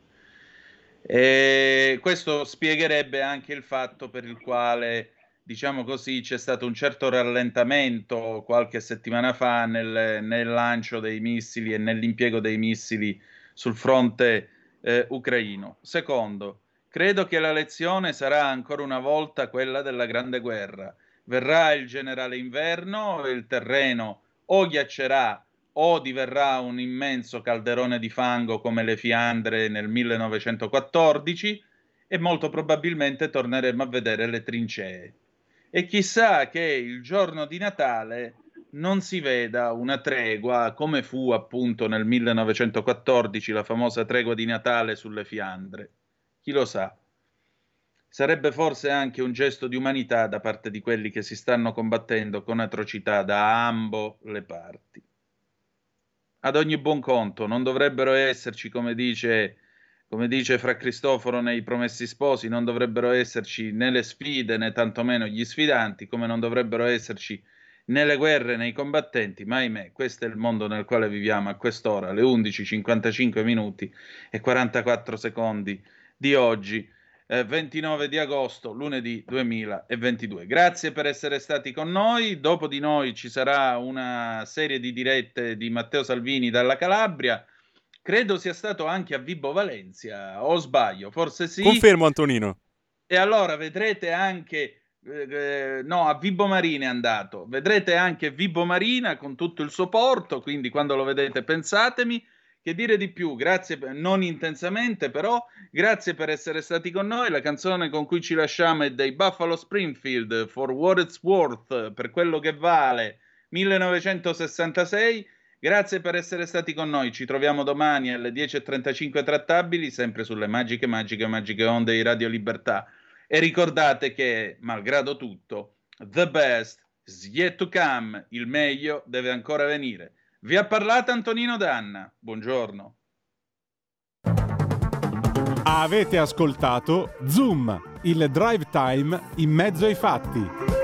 E questo spiegherebbe anche il fatto per il quale, diciamo così, c'è stato un certo rallentamento qualche settimana fa nel, nel lancio dei missili e nell'impiego dei missili sul fronte eh, ucraino. Secondo, credo che la lezione sarà ancora una volta quella della Grande Guerra. Verrà il generale inverno, il terreno o ghiaccerà o diverrà un immenso calderone di fango come le Fiandre nel 1914 e molto probabilmente torneremo a vedere le trincee. E chissà che il giorno di Natale non si veda una tregua come fu appunto nel 1914 la famosa tregua di Natale sulle Fiandre. Chi lo sa? Sarebbe forse anche un gesto di umanità da parte di quelli che si stanno combattendo con atrocità da ambo le parti. Ad ogni buon conto, non dovrebbero esserci, come dice, come dice Fra Cristoforo nei Promessi Sposi, non dovrebbero esserci né le sfide né tantomeno gli sfidanti, come non dovrebbero esserci né le guerre né i combattenti, ma ahimè, questo è il mondo nel quale viviamo a quest'ora, alle 11.55 minuti e 44 secondi di oggi, eh, 29 di agosto, lunedì 2022. Grazie per essere stati con noi. Dopo di noi ci sarà una serie di dirette di Matteo Salvini dalla Calabria. Credo sia stato anche a Vibo Valencia, o sbaglio, forse sì. Confermo, Antonino. E allora vedrete anche eh, no, a Vibo Marina è andato. Vedrete anche Vibo Marina con tutto il suo porto, quindi quando lo vedete pensatemi. Che dire di più? Grazie, non intensamente, però grazie per essere stati con noi. La canzone con cui ci lasciamo è dei Buffalo Springfield, For What It's Worth, per quello che vale, 1966. Grazie per essere stati con noi. Ci troviamo domani alle 10.35 trattabili, sempre sulle magiche, magiche, magiche onde di Radio Libertà. E ricordate che, malgrado tutto, the best is yet to come, il meglio deve ancora venire. Vi ha parlato Antonino Danna. Buongiorno. Avete ascoltato Zoom, il drive time in mezzo ai fatti.